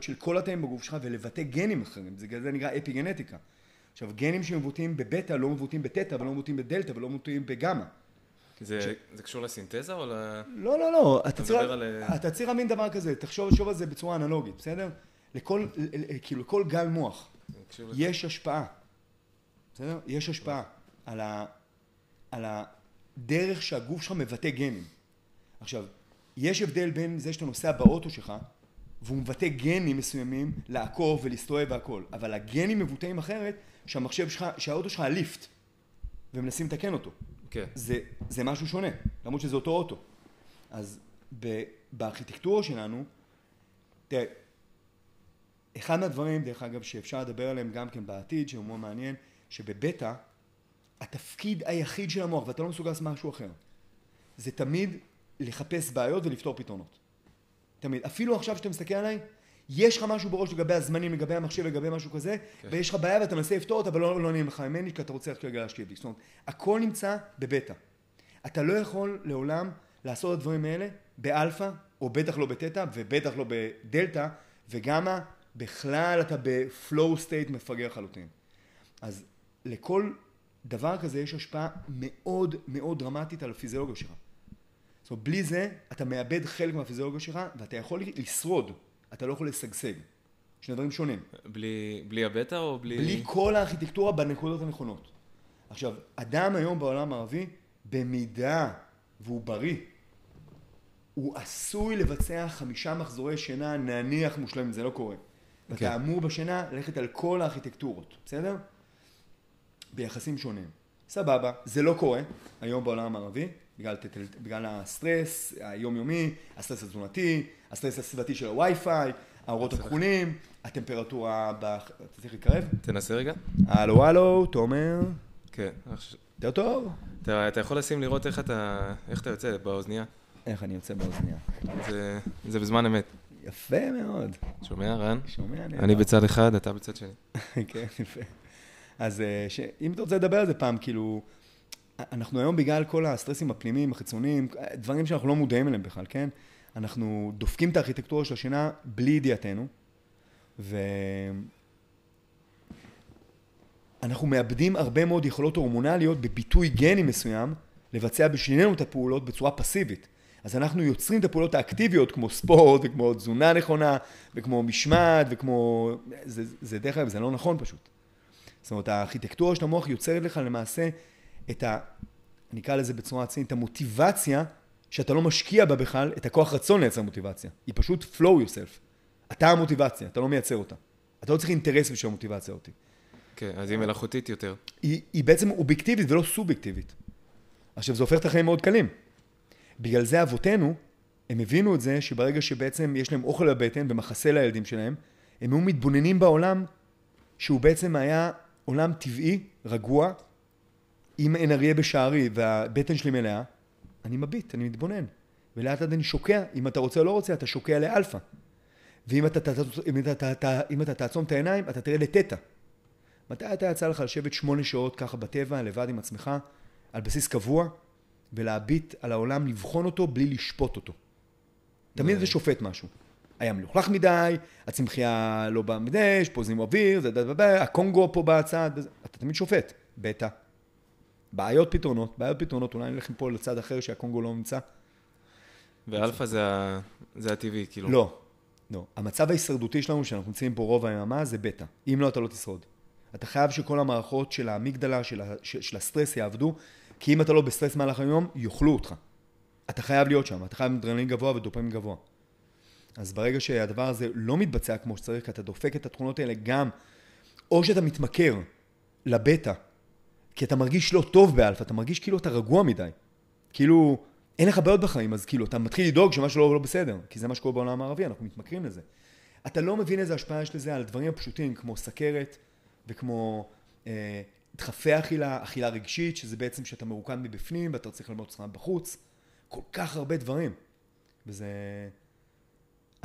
של כל התאים בגוף שלך ולבטא גנים אחרים, זה נקרא אפי גנטיקה. עכשיו גנים שמבוטאים בבטא לא מבוטאים בתטא ולא מבוטאים בדלתא ולא מבוטאים בגמא. זה, ש... זה קשור לסינתזה או ל... לא, לא, לא. אתה צריך, על... אתה צריך להבין דבר כזה, תחשוב, תחשוב על זה בצורה אנלוגית, בסדר? לכל, כאילו, לכל גל מוח יש השפעה, בסדר? יש השפעה על, ה, על הדרך שהגוף שלך מבטא גנים. עכשיו, יש הבדל בין זה שאתה נוסע באוטו שלך והוא מבטא גנים מסוימים לעקוב ולהסתובב והכל, אבל הגנים מבוטאים אחרת שהמחשב שלך, שהאוטו שלך הליפט ומנסים לתקן אותו. כן. זה, זה משהו שונה, למרות שזה אותו אוטו. אז ב, בארכיטקטורה שלנו, תראה, אחד מהדברים, דרך אגב, שאפשר לדבר עליהם גם כן בעתיד, שהוא מאוד מעניין, שבבטא, התפקיד היחיד של המוח, ואתה לא מסוגל לעשות משהו אחר, זה תמיד לחפש בעיות ולפתור פתרונות. תמיד. אפילו עכשיו שאתה מסתכל עליי, יש לך משהו בראש לגבי הזמנים, לגבי המחשב, לגבי משהו כזה, כן. ויש לך בעיה ואתה מנסה לפתור אותה, אבל לא, לא נעים לך ממני, כי אתה רוצה ללכת רגע להשקיע בי. זאת אומרת, הכל נמצא בבטא. אתה לא יכול לעולם לעשות את הדברים האלה באלפא, או בטח לא בתטא, ובטח לא בדלתא, וגמא, בכלל אתה ב flow state מפגר לחלוטין. אז לכל דבר כזה יש השפעה מאוד מאוד דרמטית על הפיזיולוגיה שלך. זאת אומרת, בלי זה אתה מאבד חלק מהפיזיולוגיה שלך, ואתה יכול לשרוד. אתה לא יכול לשגשג. שני דברים שונים. בלי, בלי הבטא או בלי... בלי כל הארכיטקטורה בנקודות הנכונות. עכשיו, אדם היום בעולם הערבי, במידה והוא בריא, הוא עשוי לבצע חמישה מחזורי שינה נניח מושלמים, זה לא קורה. ואתה אמור בשינה ללכת על כל הארכיטקטורות, בסדר? ביחסים שונים. סבבה, זה לא קורה היום בעולם המערבי, בגלל, בגלל הסטרס היומיומי, הסטרס התזונתי, הסטרס הסביבתי של הווי-פיי, האורות הכחולים, הטמפרטורה ב... אתה צריך להתקרב? תנסה רגע. הלו הלו, תומר. כן. יותר טוב? אתה, אתה יכול לשים לראות איך אתה, איך אתה יוצא באוזנייה. איך אני יוצא באוזנייה. זה, זה בזמן אמת. יפה מאוד. שומע, רן? שומע, אני... אני בצד אחד, אתה בצד שני. כן, יפה. אז אה, אם אתה רוצה לדבר על זה פעם, כאילו... אנחנו היום בגלל כל הסטרסים הפנימיים, החיצוניים, דברים שאנחנו לא מודעים אליהם בכלל, כן? אנחנו דופקים את הארכיטקטורה של השינה בלי ידיעתנו, ואנחנו מאבדים הרבה מאוד יכולות הורמונליות בביטוי גני מסוים, לבצע בשבילנו את הפעולות בצורה פסיבית. אז אנחנו יוצרים את הפעולות האקטיביות כמו ספורט וכמו תזונה נכונה וכמו משמעת וכמו... זה, זה דרך אגב, זה לא נכון פשוט. זאת אומרת, הארכיטקטורה של המוח יוצרת לך למעשה את ה... אני אקרא לזה בצורה עצמית, את המוטיבציה שאתה לא משקיע בה בכלל, את הכוח רצון לייצר מוטיבציה. היא פשוט flow yourself. אתה המוטיבציה, אתה לא מייצר אותה. אתה לא צריך אינטרס בשביל המוטיבציה אותי. כן, אז היא מלאכותית יותר. היא, היא בעצם אובייקטיבית ולא סובייקטיבית. עכשיו, זה הופך את החיים מאוד קלים. בגלל זה אבותינו, הם הבינו את זה שברגע שבעצם יש להם אוכל בבטן ומחסה לילדים שלהם, הם היו מתבוננים בעולם שהוא בעצם היה עולם טבעי, רגוע, אם אין אריה בשערי והבטן שלי מלאה, אני מביט, אני מתבונן. ולאט לאט אני שוקע, אם אתה רוצה או לא רוצה, אתה שוקע לאלפא. ואם אתה, אם אתה, אתה, אם אתה תעצום את העיניים, אתה תראה לתטא. מתי אתה יצא לך לשבת שמונה שעות ככה בטבע, לבד עם עצמך, על בסיס קבוע, ולהביט על העולם, לבחון אותו בלי לשפוט אותו. תמיד זה שופט משהו. היה מלוכלך מדי, הצמחייה לא באה מדי, יש פה זימו אוויר, זה דה דה הקונגו פה בצד, אתה תמיד שופט. בטא. בעיות פתרונות, בעיות פתרונות, אולי נלך פה לצד אחר שהקונגו לא נמצא. ואלפא זה, זה הטבעי, כאילו. לא, לא. המצב ההישרדותי שלנו, שאנחנו נמצאים פה רוב היממה, זה בטא. אם לא, אתה לא תשרוד. אתה חייב שכל המערכות של האמיגדלה, של, של, של הסטרס יעבדו, כי אם אתה לא בסטרס מהלך היום, יאכלו אותך. אתה חייב להיות שם, אתה חייב אדרנלין גבוה ודופמין גבוה. אז ברגע שהדבר הזה לא מתבצע כמו שצריך, כי אתה דופק את התכונות האלה גם, או שאתה מתמכר לבטא, כי אתה מרגיש לא טוב באלפא, אתה מרגיש כאילו אתה רגוע מדי. כאילו, אין לך בעיות בחיים, אז כאילו, אתה מתחיל לדאוג שמשהו לא, לא בסדר, כי זה מה שקורה בעולם הערבי, אנחנו מתמכרים לזה. אתה לא מבין איזה השפעה יש לזה על דברים הפשוטים, כמו סכרת, וכמו אה, דחפי אכילה, אכילה רגשית, שזה בעצם שאתה מרוקן מבפנים, ואתה צריך ללמוד אותך בחוץ. כל כך הרבה דברים. וזה...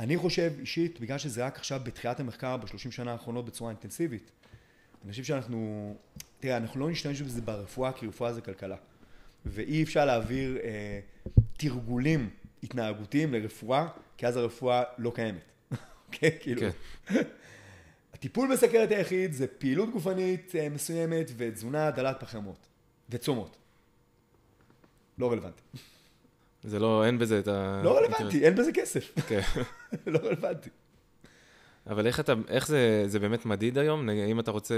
אני חושב אישית, בגלל שזה רק עכשיו בתחילת המחקר בשלושים שנה האחרונות בצורה אינטנסיבית, אני חושב שאנחנו, תראה, אנחנו לא נשתמש בזה ברפואה, כי רפואה זה כלכלה. ואי אפשר להעביר אה, תרגולים התנהגותיים לרפואה, כי אז הרפואה לא קיימת. אוקיי? כאילו. כן. הטיפול בסכרת היחיד זה פעילות גופנית אה, מסוימת ותזונה דלת פחמות וצומות. לא רלוונטי. זה לא, אין בזה את ה... לא רלוונטי, אין בזה כסף. כן. לא רלוונטי. אבל איך אתה, איך זה, זה באמת מדיד היום? אם אתה רוצה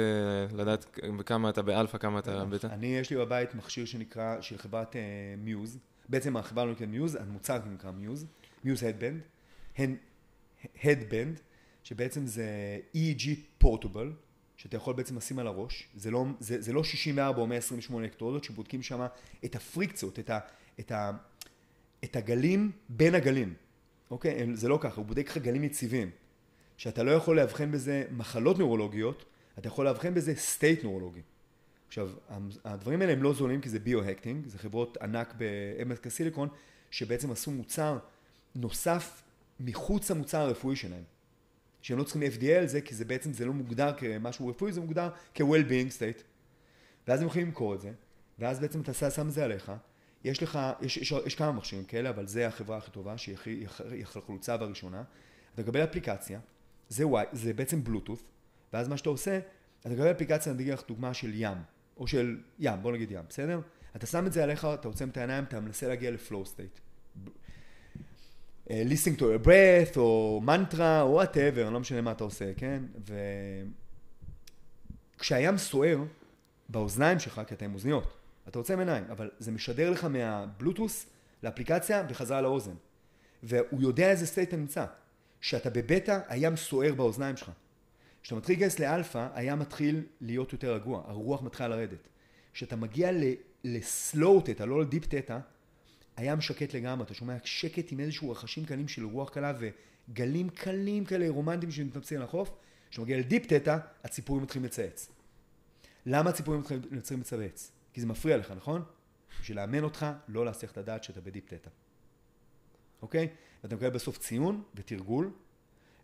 לדעת כמה אתה באלפא, כמה אתה בטא? אני, יש לי בבית מכשיר שנקרא, של חברת אה, Muse. בעצם החברה לא נקראת Muse, המוצר נקרא Muse. Muse headband. ה headband, שבעצם זה EEG portable, שאתה יכול בעצם לשים על הראש. זה לא, זה, זה לא 64 או 128 אלקטרודות, שבודקים שם את הפריקציות, את, ה, את, ה, את הגלים בין הגלים. אוקיי? זה לא ככה, הוא בודק לך גלים יציבים. שאתה לא יכול לאבחן בזה מחלות נוירולוגיות, אתה יכול לאבחן בזה state נוירולוגי. עכשיו, הדברים האלה הם לא זולים כי זה biohacking, זה חברות ענק בעמק הסיליקון, שבעצם עשו מוצר נוסף מחוץ למוצר הרפואי שלהם. שהם לא צריכים FDA על זה, כי זה בעצם, זה לא מוגדר כמשהו רפואי, זה מוגדר כ-well-being state. ואז הם יכולים למכור את זה, ואז בעצם אתה שם זה עליך, יש לך, יש, יש, יש כמה מכשירים כאלה, אבל זה החברה הכי טובה, שהיא החלוצה והראשונה. אתה מקבל אפליקציה, זה, וואי, זה בעצם בלוטות', ואז מה שאתה עושה, אתה מקבל אפליקציה, נגיד לך דוגמה של ים, או של ים, בוא נגיד ים, בסדר? אתה שם את זה עליך, אתה עוצם את העיניים, אתה מנסה להגיע ל flow state. listening to a breath, או מנטרה, או whatever, לא משנה מה אתה עושה, כן? וכשהים סוער באוזניים שלך, כי אתה עם אוזניות, אתה עוצם עיניים, אבל זה משדר לך מהבלוטות' לאפליקציה בחזרה לאוזן. והוא יודע איזה state אתה נמצא. כשאתה בבטא, הים סוער באוזניים שלך. כשאתה מתחיל להיכנס לאלפא, הים מתחיל להיות יותר רגוע, הרוח מתחילה לרדת. כשאתה מגיע ל slow תטא, לא ל deep תטא, הים שקט לגמרי, אתה שומע שקט עם איזשהו רחשים קלים של רוח קלה וגלים קלים כאלה רומנטיים שמתנפצים על החוף. כשאתה מגיע לדיפ תטא, הציפורים מתחילים לצייץ. למה הציפורים מתחילים לצייץ? כי זה מפריע לך, נכון? בשביל לאמן אותך, לא להסיח את הדעת שאתה בדיפ תטא. אוקיי? ואתה מקבל בסוף ציון ותרגול,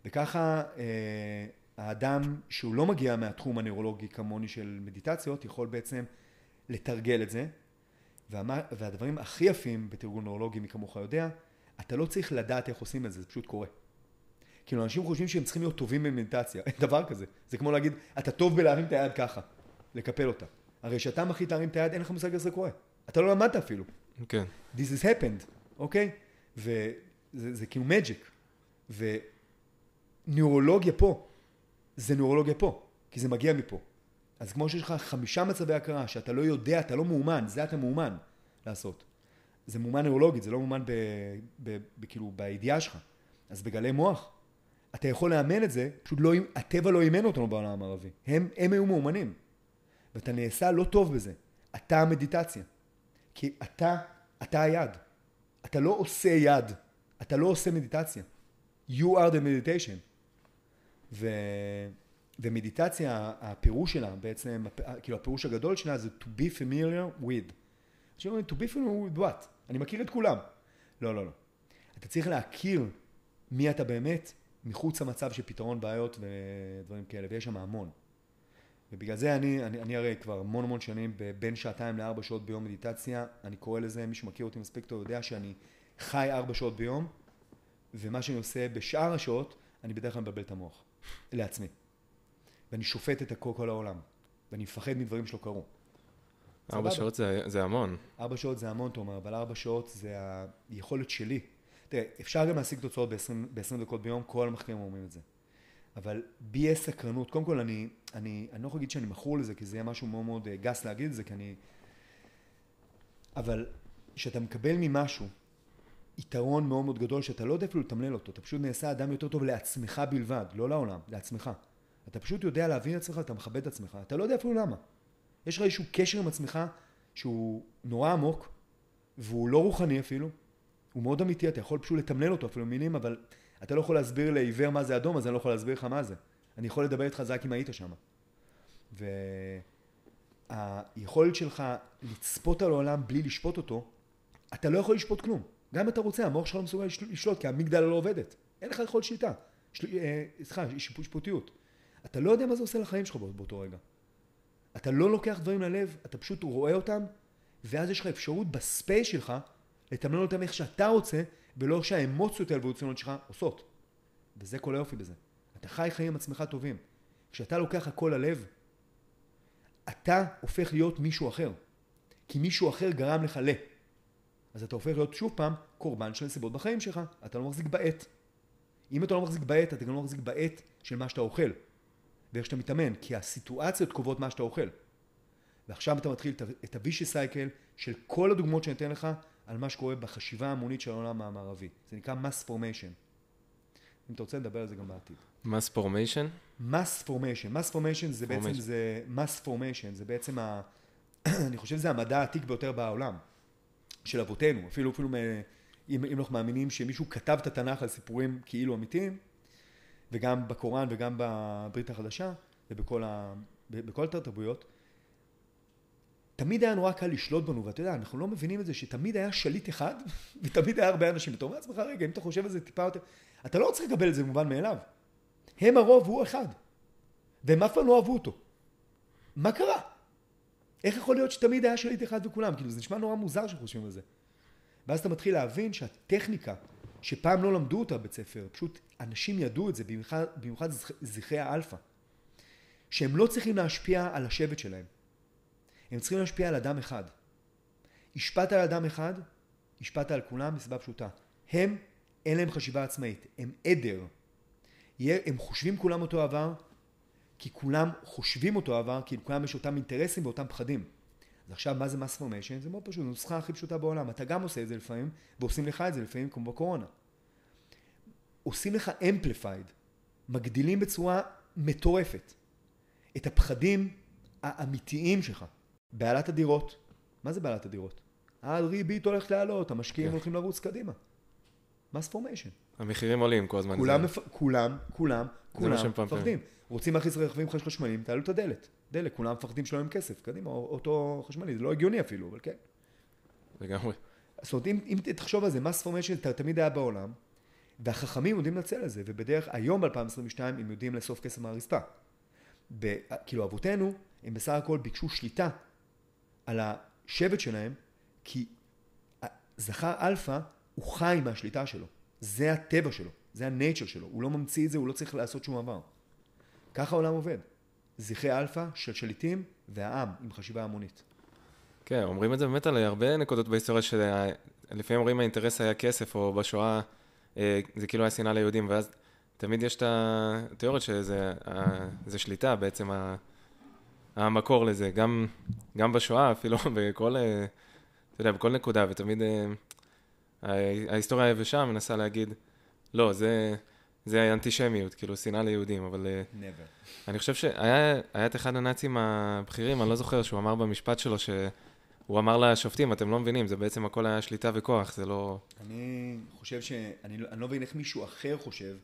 וככה אה, האדם שהוא לא מגיע מהתחום הנוירולוגי כמוני של מדיטציות, יכול בעצם לתרגל את זה. והמה, והדברים הכי יפים בתרגול נוירולוגי, מי כמוך יודע, אתה לא צריך לדעת איך עושים את זה, זה פשוט קורה. כאילו אנשים חושבים שהם צריכים להיות טובים במדיטציה, אין דבר כזה. זה כמו להגיד, אתה טוב בלהרים את היד ככה, לקפל אותה. הרי כשאתה מחליט להרים את היד, אין לך מושג איך זה קורה. אתה לא למדת אפילו. כן. This has happened, אוקיי? Okay? זה, זה כאילו מג'יק. ונוירולוגיה פה, זה נוירולוגיה פה, כי זה מגיע מפה. אז כמו שיש לך חמישה מצבי הכרה שאתה לא יודע, אתה לא מאומן, זה אתה מאומן לעשות. זה מאומן נוירולוגית, זה לא מאומן ב, ב, ב, כאילו בידיעה שלך. אז בגלי מוח, אתה יכול לאמן את זה, פשוט לא, הטבע לא אימן אותנו בעולם המערבי. הם, הם היו מאומנים. ואתה נעשה לא טוב בזה. אתה המדיטציה. כי אתה, אתה היד. אתה לא עושה יד. אתה לא עושה מדיטציה. You are the meditation. ו... ומדיטציה, הפירוש שלה בעצם, כאילו הפירוש הגדול שלה זה to be familiar with. עכשיו אומרים, to be familiar with what? אני מכיר את כולם. לא, לא, לא. אתה צריך להכיר מי אתה באמת מחוץ למצב של פתרון בעיות ודברים כאלה, ויש שם המון. ובגלל זה אני, אני, אני הרי כבר המון המון שנים בין שעתיים לארבע שעות ביום מדיטציה, אני קורא לזה, מי שמכיר אותי מספיק טוב יודע שאני חי ארבע שעות ביום, ומה שאני עושה בשאר השעות, אני בדרך כלל מבלבל את המוח, לעצמי. ואני שופט את הכל כל העולם, ואני מפחד מדברים שלא קרו. ארבע שעות זה, זה המון. ארבע שעות זה המון, תומר, אבל ארבע שעות זה היכולת שלי. תראה, אפשר גם להשיג תוצאות ב-20 דקות ביום, כל המחקרים אומרים את זה. אבל בי יש סקרנות, קודם כל אני, אני, אני לא יכול להגיד שאני מכור לזה, כי זה יהיה משהו מאוד מאוד אה, גס להגיד את זה, כי אני... אבל כשאתה מקבל ממשהו יתרון מאוד מאוד גדול שאתה לא יודע אפילו לתמלל אותו, אתה פשוט נעשה אדם יותר טוב לעצמך בלבד, לא לעולם, לעצמך. אתה פשוט יודע להבין את עצמך, אתה מכבד את עצמך, אתה לא יודע אפילו למה. יש לך איזשהו קשר עם עצמך שהוא נורא עמוק, והוא לא רוחני אפילו, הוא מאוד אמיתי, אתה יכול פשוט לתמלל אותו אפילו מילים, אבל אתה לא יכול להסביר לעיוור מה זה אדום, אז אני לא יכול להסביר לך מה זה. אני יכול לדבר איתך רק אם היית שם. והיכולת שלך לצפות על העולם בלי לשפוט אותו, אתה לא יכול לשפוט כלום. גם אם אתה רוצה, המוח שלך לא מסוגל לשלוט, כי המגדלה לא עובדת. אין לך יכולת שליטה. של... אה, סליחה, שיפוטיות. אתה לא יודע מה זה עושה לחיים שלך באותו רגע. אתה לא לוקח דברים ללב, אתה פשוט רואה אותם, ואז יש לך אפשרות ב space שלך לתמלל אותם איך שאתה רוצה, ולא איך שהאמוציות האבולוציוניות שלך עושות. וזה כל היופי בזה. אתה חי חיים עם עצמך טובים. כשאתה לוקח הכל ללב, אתה הופך להיות מישהו אחר. כי מישהו אחר גרם לך ל... אז אתה הופך להיות שוב פעם קורבן של נסיבות בחיים שלך. אתה לא מחזיק בעט. אם אתה לא מחזיק בעט, אתה גם לא מחזיק בעט של מה שאתה אוכל. ואיך שאתה מתאמן, כי הסיטואציות קובעות מה שאתה אוכל. ועכשיו אתה מתחיל את הווישי סייקל של כל הדוגמאות שאני אתן לך על מה שקורה בחשיבה ההמונית של העולם המערבי. זה נקרא mass formation. אם אתה רוצה לדבר על זה גם בעתיד. mass formation? mass formation. mass formation זה בעצם, זה mass formation, זה בעצם, ה, אני חושב שזה המדע העתיק ביותר בעולם, של אבותינו. אפילו, אפילו אם, אם אנחנו מאמינים שמישהו כתב את התנ"ך על סיפורים כאילו אמיתיים, וגם בקוראן וגם בברית החדשה, ובכל ה, בכל התרבויות, תמיד היה נורא קל לשלוט בנו, ואתה יודע, אנחנו לא מבינים את זה שתמיד היה שליט אחד, ותמיד היה הרבה אנשים. אתה אומר לעצמך, רגע, אם אתה חושב על זה טיפה יותר, אתה לא צריך לקבל את זה במובן מאליו. הם הרוב, הוא אחד. והם אף פעם לא אהבו אותו. מה קרה? איך יכול להיות שתמיד היה שליט אחד וכולם? כאילו, זה נשמע נורא מוזר שחושבים על זה. ואז אתה מתחיל להבין שהטכניקה, שפעם לא למדו אותה בבית ספר, פשוט אנשים ידעו את זה, במיוחד, במיוחד זכרי האלפא, שהם לא צריכים להשפיע על השבט שלהם. הם צריכים להשפיע על אדם אחד. השפעת על אדם אחד, השפעת על כולם מסיבה פשוטה. הם, אין להם חשיבה עצמאית, הם עדר. הם חושבים כולם אותו דבר, כי כולם חושבים אותו דבר, כי לכולם יש אותם אינטרסים ואותם פחדים. אז עכשיו, מה זה mass formation? זה מאוד פשוט, זו נוסחה הכי פשוטה בעולם. אתה גם עושה את זה לפעמים, ועושים לך את זה לפעמים, כמו בקורונה. עושים לך amplified, מגדילים בצורה מטורפת את הפחדים האמיתיים שלך. בועת הדירות, מה זה בועת הדירות? הריבית הולכת לעלות, המשקיעים כן. הולכים לרוץ קדימה. מס פורמיישן. המחירים עולים כל הזמן. כולם. מפ... כולם, כולם, כולם מפחדים. רוצים להכניס רכבים חשמליים, תעלו את הדלת. דלק, כולם מפחדים שלא יהיה כסף. קדימה, אותו חשמלי, זה לא הגיוני אפילו, אבל כן. לגמרי. זאת אומרת, אם, אם תחשוב על זה, מס פורמיישן תמיד היה בעולם, והחכמים יודעים לנצל על זה, ובדרך, היום ב-2022 הם יודעים לאסוף כסף מהרצפה. כאילו אבותינו, הם בסך הכל ביקשו שליטה על השבט שלהם, כי זכר אלפא הוא חי מהשליטה שלו. זה הטבע שלו, זה ה nature שלו. הוא לא ממציא את זה, הוא לא צריך לעשות שום דבר. ככה העולם עובד. זכרי אלפא של שליטים והעם עם חשיבה המונית. כן, אומרים את זה באמת על הרבה נקודות בהיסטוריה שלפעמים אומרים האינטרס היה כסף, או בשואה אה, זה כאילו היה שנאה ליהודים, ואז תמיד יש את התיאוריות שזה שליטה בעצם המקור לזה, גם, גם בשואה, אפילו בכל, אה, אתה יודע, בכל נקודה, ותמיד אה, ההיסטוריה היבשה מנסה להגיד, לא, זה, זה אנטישמיות, כאילו, שנאה ליהודים, אבל... אה, never. אני חושב שהיה את אחד הנאצים הבכירים, אני לא זוכר, שהוא אמר במשפט שלו שהוא אמר לשופטים, אתם לא מבינים, זה בעצם הכל היה שליטה וכוח, זה לא... אני חושב ש... אני, אני לא מבין איך מישהו אחר חושב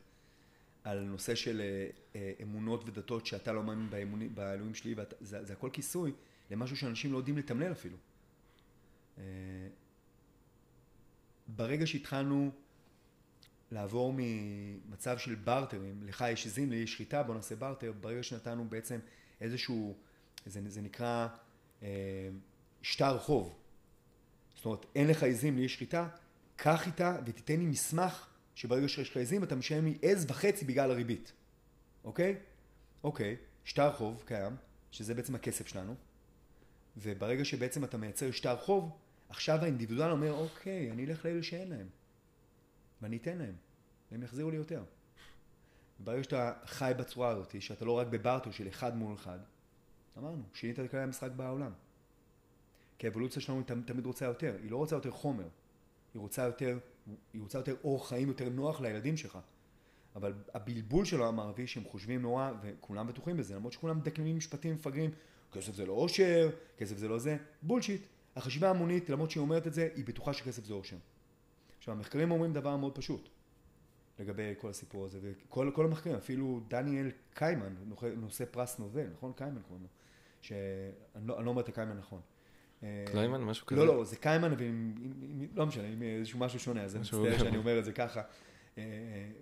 על נושא של אה, אה, אמונות ודתות שאתה לא מאמין באמונים, באלוהים שלי, וזה, זה הכל כיסוי למשהו שאנשים לא יודעים לתמלל אפילו. ברגע שהתחלנו לעבור ממצב של בארטרים, לך יש עזים, לי יש שחיטה, בוא נעשה בארטר, ברגע שנתנו בעצם איזשהו, זה, זה נקרא אה, שטר חוב. זאת אומרת, אין לך עזים, לי יש שחיטה, קח איתה ותיתן לי מסמך שברגע שיש לך עזים אתה משלם לי עז וחצי בגלל הריבית, אוקיי? אוקיי, שטר חוב קיים, שזה בעצם הכסף שלנו, וברגע שבעצם אתה מייצר שטר חוב, עכשיו האינדיבידואל אומר, אוקיי, אני אלך לאלה שאין להם, ואני אתן להם, והם יחזירו לי יותר. ברגע שאתה חי בצורה הזאת, שאתה לא רק בברטר של אחד מול אחד, אמרנו, שינית את כלי המשחק בעולם. כי האבולוציה שלנו תמיד רוצה יותר, היא לא רוצה יותר חומר, היא רוצה יותר היא רוצה יותר אורח חיים יותר נוח לילדים שלך. אבל הבלבול של העולם הערבי שהם חושבים נורא, וכולם בטוחים בזה, למרות שכולם מדקלמים משפטים מפגרים, כסף זה לא עושר, כסף זה לא זה, בולשיט. החשיבה ההמונית, למרות שהיא אומרת את זה, היא בטוחה שכסף זה עושר. עכשיו, המחקרים אומרים דבר מאוד פשוט לגבי כל הסיפור הזה, וכל כל המחקרים, אפילו דניאל קיימן, נושא פרס נובל, נכון? קיימן קוראים לו, שאני לא, לא אומר את הקיימן נכון. קליימן, משהו כזה? לא, לא, זה קיימן, אבל לא משנה, עם איזשהו משהו שונה, אז אני מצטער שאני אומר את זה ככה. אה,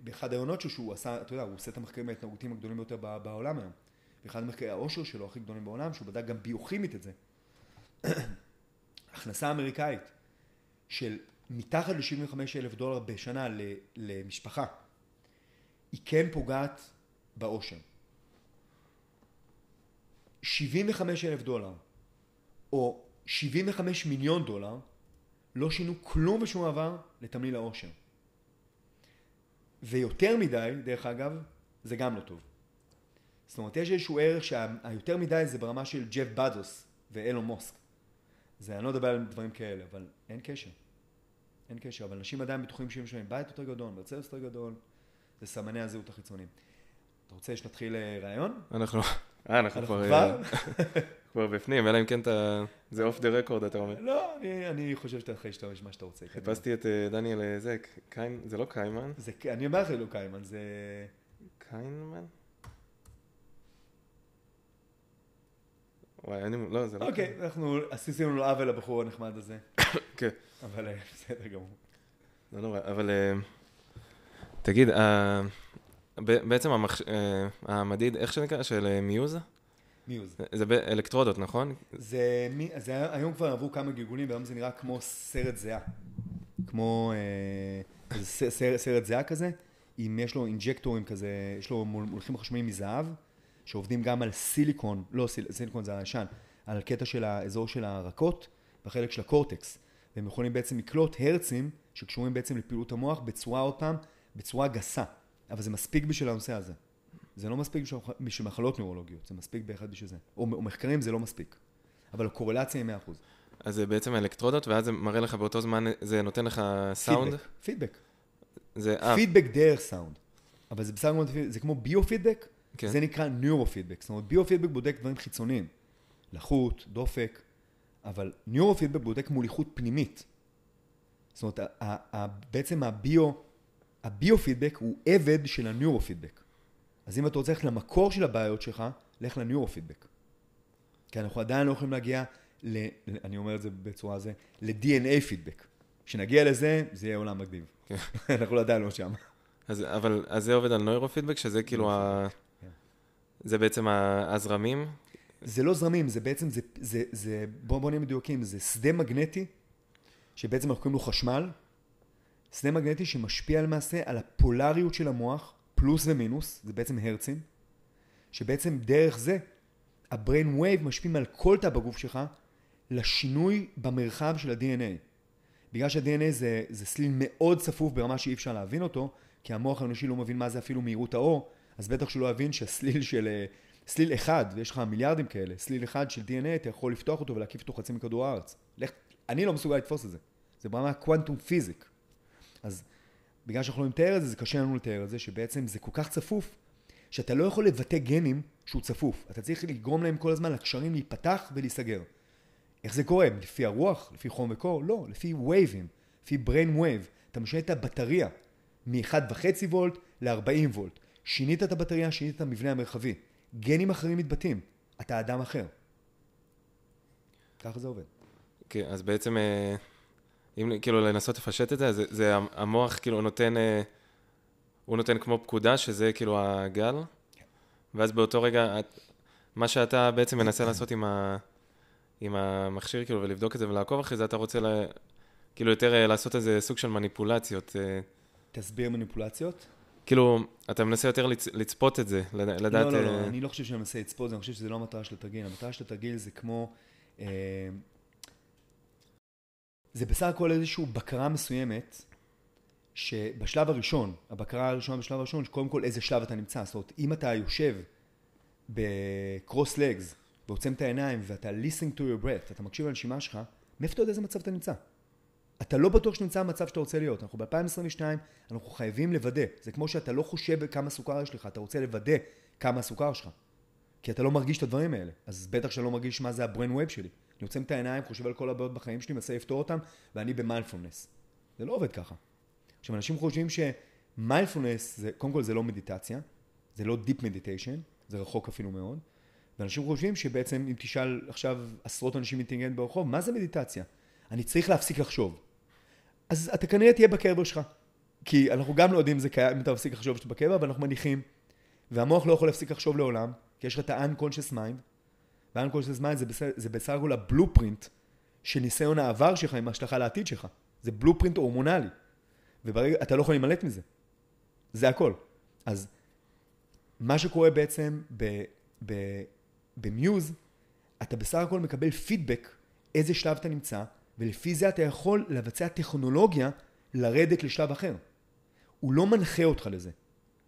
באחד העונות שהוא עשה, אתה יודע, הוא עושה את המחקרים ההתנהגותיים הגדולים ביותר בעולם היום. באחד המחקרי העושר שלו הכי גדולים בעולם, שהוא בדק גם ביוכימית את זה. הכנסה אמריקאית של מתחת ל-75 אלף דולר בשנה למשפחה, היא כן פוגעת בעושר. 75 אלף דולר או 75 מיליון דולר לא שינו כלום ושום דבר לתמליל העושר. ויותר מדי, דרך אגב, זה גם לא טוב. זאת אומרת, יש איזשהו ערך שהיותר מדי זה ברמה של ג'ף בדוס ואלון מוסק. זה, אני לא מדבר על דברים כאלה, אבל אין קשר. אין קשר, אבל אנשים עדיין בטוחים שיש להם בית יותר גדול, מרצדס יותר גדול, זה סממני הזהות החיצוניים. אתה רוצה שנתחיל אה, ראיון? אנחנו, אה, אנחנו כבר... כבר בפנים, אלא אם כן אתה... זה off the record, אתה אומר. לא, אני, אני חושב שאתה יכול להשתמש מה שאתה רוצה. חיפשתי את אה, דניאל, אה, זה, קיים, זה לא קיימן. זה, אני אומר לך לא קיימן, זה... קיינמן? וואי, אני, לא, זה לא... אוקיי, אנחנו עשינו לו עוול לבחור הנחמד הזה. כן. אבל אה, בסדר גמור. לא נורא, אבל תגיד, בעצם המדיד, איך שנקרא, של Muse? Muse. זה באלקטרודות, נכון? זה, זה היום כבר עברו כמה גלגולים, והיום זה נראה כמו סרט זיעה. כמו אה, סרט, סרט זיעה כזה, אם יש לו אינג'קטורים כזה, יש לו מוליכים חשמליים מזהב, שעובדים גם על סיליקון, לא סיל, סיליקון זה הישן, על קטע של האזור של הרכות, בחלק של הקורטקס. והם יכולים בעצם לקלוט הרצים שקשורים בעצם לפעילות המוח בצורה עוד פעם, בצורה גסה. אבל זה מספיק בשביל הנושא הזה. זה לא מספיק בשביל מחלות נוירולוגיות, זה מספיק בהחלט בשביל זה. או, או מחקרים זה לא מספיק. אבל הקורלציה היא 100%. אז זה בעצם אלקטרודות, ואז זה מראה לך באותו זמן, זה נותן לך סאונד? פידבק, פידבק. זה, אה. פידבק דרך סאונד. אבל זה בסך הכל, זה כמו ביו-פידבק, כן. זה נקרא ניורו-פידבק. זאת אומרת, ביו-פידבק בודק דברים חיצוניים. לחות, דופק, אבל ניורו-פידבק בודק מוליכות פנימית. זאת אומרת, בעצם הביו, הביו-פידבק הוא עבד של הניורו-פידבק. אז אם אתה רוצה ללכת למקור של הבעיות שלך, לך לניורופידבק. כי אנחנו עדיין לא יכולים להגיע, ל, אני אומר את זה בצורה הזו, ל-DNA פידבק. כשנגיע לזה, זה יהיה עולם מגניב. כן. אנחנו עדיין לא שם. אז, אבל, אז זה עובד על נוירופידבק, שזה כאילו ה... זה בעצם הזרמים? זה לא זרמים, זה בעצם, זה, זה, זה בואו בוא נהיה מדויקים, זה שדה מגנטי, שבעצם אנחנו קוראים לו חשמל, שדה מגנטי שמשפיע למעשה על הפולריות של המוח, פלוס ומינוס, זה בעצם הרצים, שבעצם דרך זה ה brain wave משפיעים על כל תא בגוף שלך לשינוי במרחב של ה-DNA. בגלל שה-DNA זה, זה סליל מאוד צפוף ברמה שאי אפשר להבין אותו, כי המוח האנושי לא מבין מה זה אפילו מהירות האור, אז בטח שלא יבין שהסליל של... אה, סליל אחד, ויש לך מיליארדים כאלה, סליל אחד של DNA, אתה יכול לפתוח אותו ולהקיף אותו חצי מכדור הארץ. לך, אני לא מסוגל לתפוס את זה. זה ברמה quantum physic. אז בגלל שאנחנו לא נתאר את זה, זה קשה לנו לתאר את זה, שבעצם זה כל כך צפוף, שאתה לא יכול לבטא גנים שהוא צפוף. אתה צריך לגרום להם כל הזמן לקשרים להיפתח ולהיסגר. איך זה קורה? לפי הרוח? לפי חום וקור? לא, לפי וייבים, לפי brain wave. אתה משנה את הבטריה מ-1.5 וולט ל-40 וולט. שינית את הבטריה, שינית את המבנה המרחבי. גנים אחרים מתבטאים. אתה אדם אחר. ככה זה עובד. כן, אז בעצם אה, אם כאילו לנסות לפשט את זה, זה, זה המוח כאילו נותן, אה, הוא נותן כמו פקודה, שזה כאילו הגל, ואז באותו רגע, מה שאתה בעצם מנסה לעשות עם, ה, עם המכשיר, כאילו, ולבדוק את זה ולעקוב אחרי זה, אתה רוצה לה, כאילו יותר אה, לעשות איזה סוג של מניפולציות. תסביר מניפולציות. כאילו, אתה מנסה יותר לצ, לצפות את זה, לדעת... לא, לא, לא, אני לא חושב שאני מנסה לצפות את זה, אני חושב שזה לא המטרה של התרגיל. המטרה של התרגיל זה כמו... אה, זה בסך הכל איזושהי בקרה מסוימת, שבשלב הראשון, הבקרה הראשונה בשלב הראשון, שקודם כל איזה שלב אתה נמצא. זאת אומרת, אם אתה יושב בקרוס לגס ועוצם את העיניים ואתה listening to your breath, אתה מקשיב לנשימה שלך, מאיפה אתה יודע איזה מצב אתה נמצא? אתה לא בטוח שנמצא במצב שאתה רוצה להיות. אנחנו ב-2022, אנחנו חייבים לוודא. זה כמו שאתה לא חושב כמה סוכר יש לך, אתה רוצה לוודא כמה הסוכר שלך. כי אתה לא מרגיש את הדברים האלה. אז בטח שאתה לא מרגיש מה זה ה-brain wave שלי. אני עוצם את העיניים, חושב על כל הבעיות בחיים שלי, מנסה לפתור אותם, ואני במיינדפולנס. זה לא עובד ככה. עכשיו, אנשים חושבים שמיינדפולנס, קודם כל זה לא מדיטציה, זה לא deep meditation, זה רחוק אפילו מאוד, ואנשים חושבים שבעצם אם תשאל עכשיו עשרות אנשים אינטליגנט ברחוב, מה זה מדיטציה? אני צריך להפסיק לחשוב. אז אתה כנראה תהיה בקבר שלך. כי אנחנו גם לא יודעים זה קיים, אם אתה מפסיק לחשוב שאתה בקבר, אבל אנחנו מניחים. והמוח לא יכול להפסיק לחשוב לעולם, כי יש לך את ה-unconscious mind, וה-unconscious mind זה, בסך, זה בסך הכל הבלופרינט של ניסיון העבר שלך עם ההשלכה לעתיד שלך. זה בלופרינט הורמונלי. וברגע, אתה לא יכול להימלט מזה. זה הכל. אז מה שקורה בעצם במיוז, אתה בסך הכל מקבל פידבק איזה שלב אתה נמצא, ולפי זה אתה יכול לבצע טכנולוגיה לרדת לשלב אחר. הוא לא מנחה אותך לזה,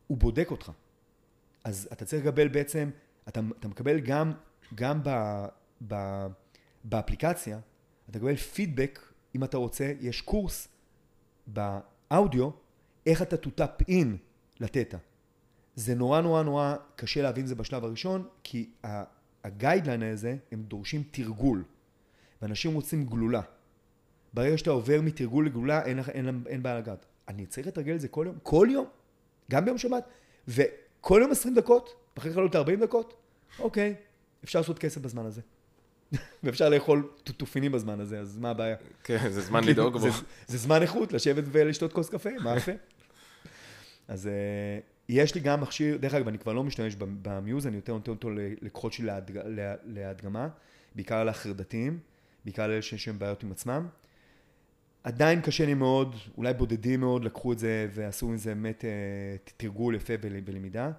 הוא בודק אותך. אז אתה צריך לקבל בעצם, אתה, אתה מקבל גם, גם ב, ב, באפליקציה, אתה מקבל פידבק, אם אתה רוצה, יש קורס באודיו, איך אתה תוטאפ אין לתטא. זה נורא נורא נורא קשה להבין זה בשלב הראשון, כי הגיידליין הזה, הם דורשים תרגול, ואנשים רוצים גלולה. ברגע שאתה עובר מתרגול לגלולה, אין, אין, אין, אין בעיה לגעת. אני צריך לתרגל את זה כל יום, כל יום, גם ביום שבת, וכל יום 20 דקות, אחרי זה לעלות 40 דקות, אוקיי, אפשר לעשות כסף בזמן הזה. ואפשר לאכול תופינים בזמן הזה, אז מה הבעיה? כן, זה זמן לדאוג בו. זה, זמן איכות, לשבת ולשתות כוס קפה, מה יפה? אז אה, יש לי גם מכשיר, דרך אגב, אני כבר לא משתמש במיוז, אני יותר נותן אותו ללקוחות שלי להדג, להדגמה, בעיקר לחרדתיים, בעיקר לאלה שיש להם בעיות עם עצמם. עדיין קשה לי מאוד, אולי בודדים מאוד לקחו את זה ועשו מזה באמת אה, תרגול יפה בלמידה.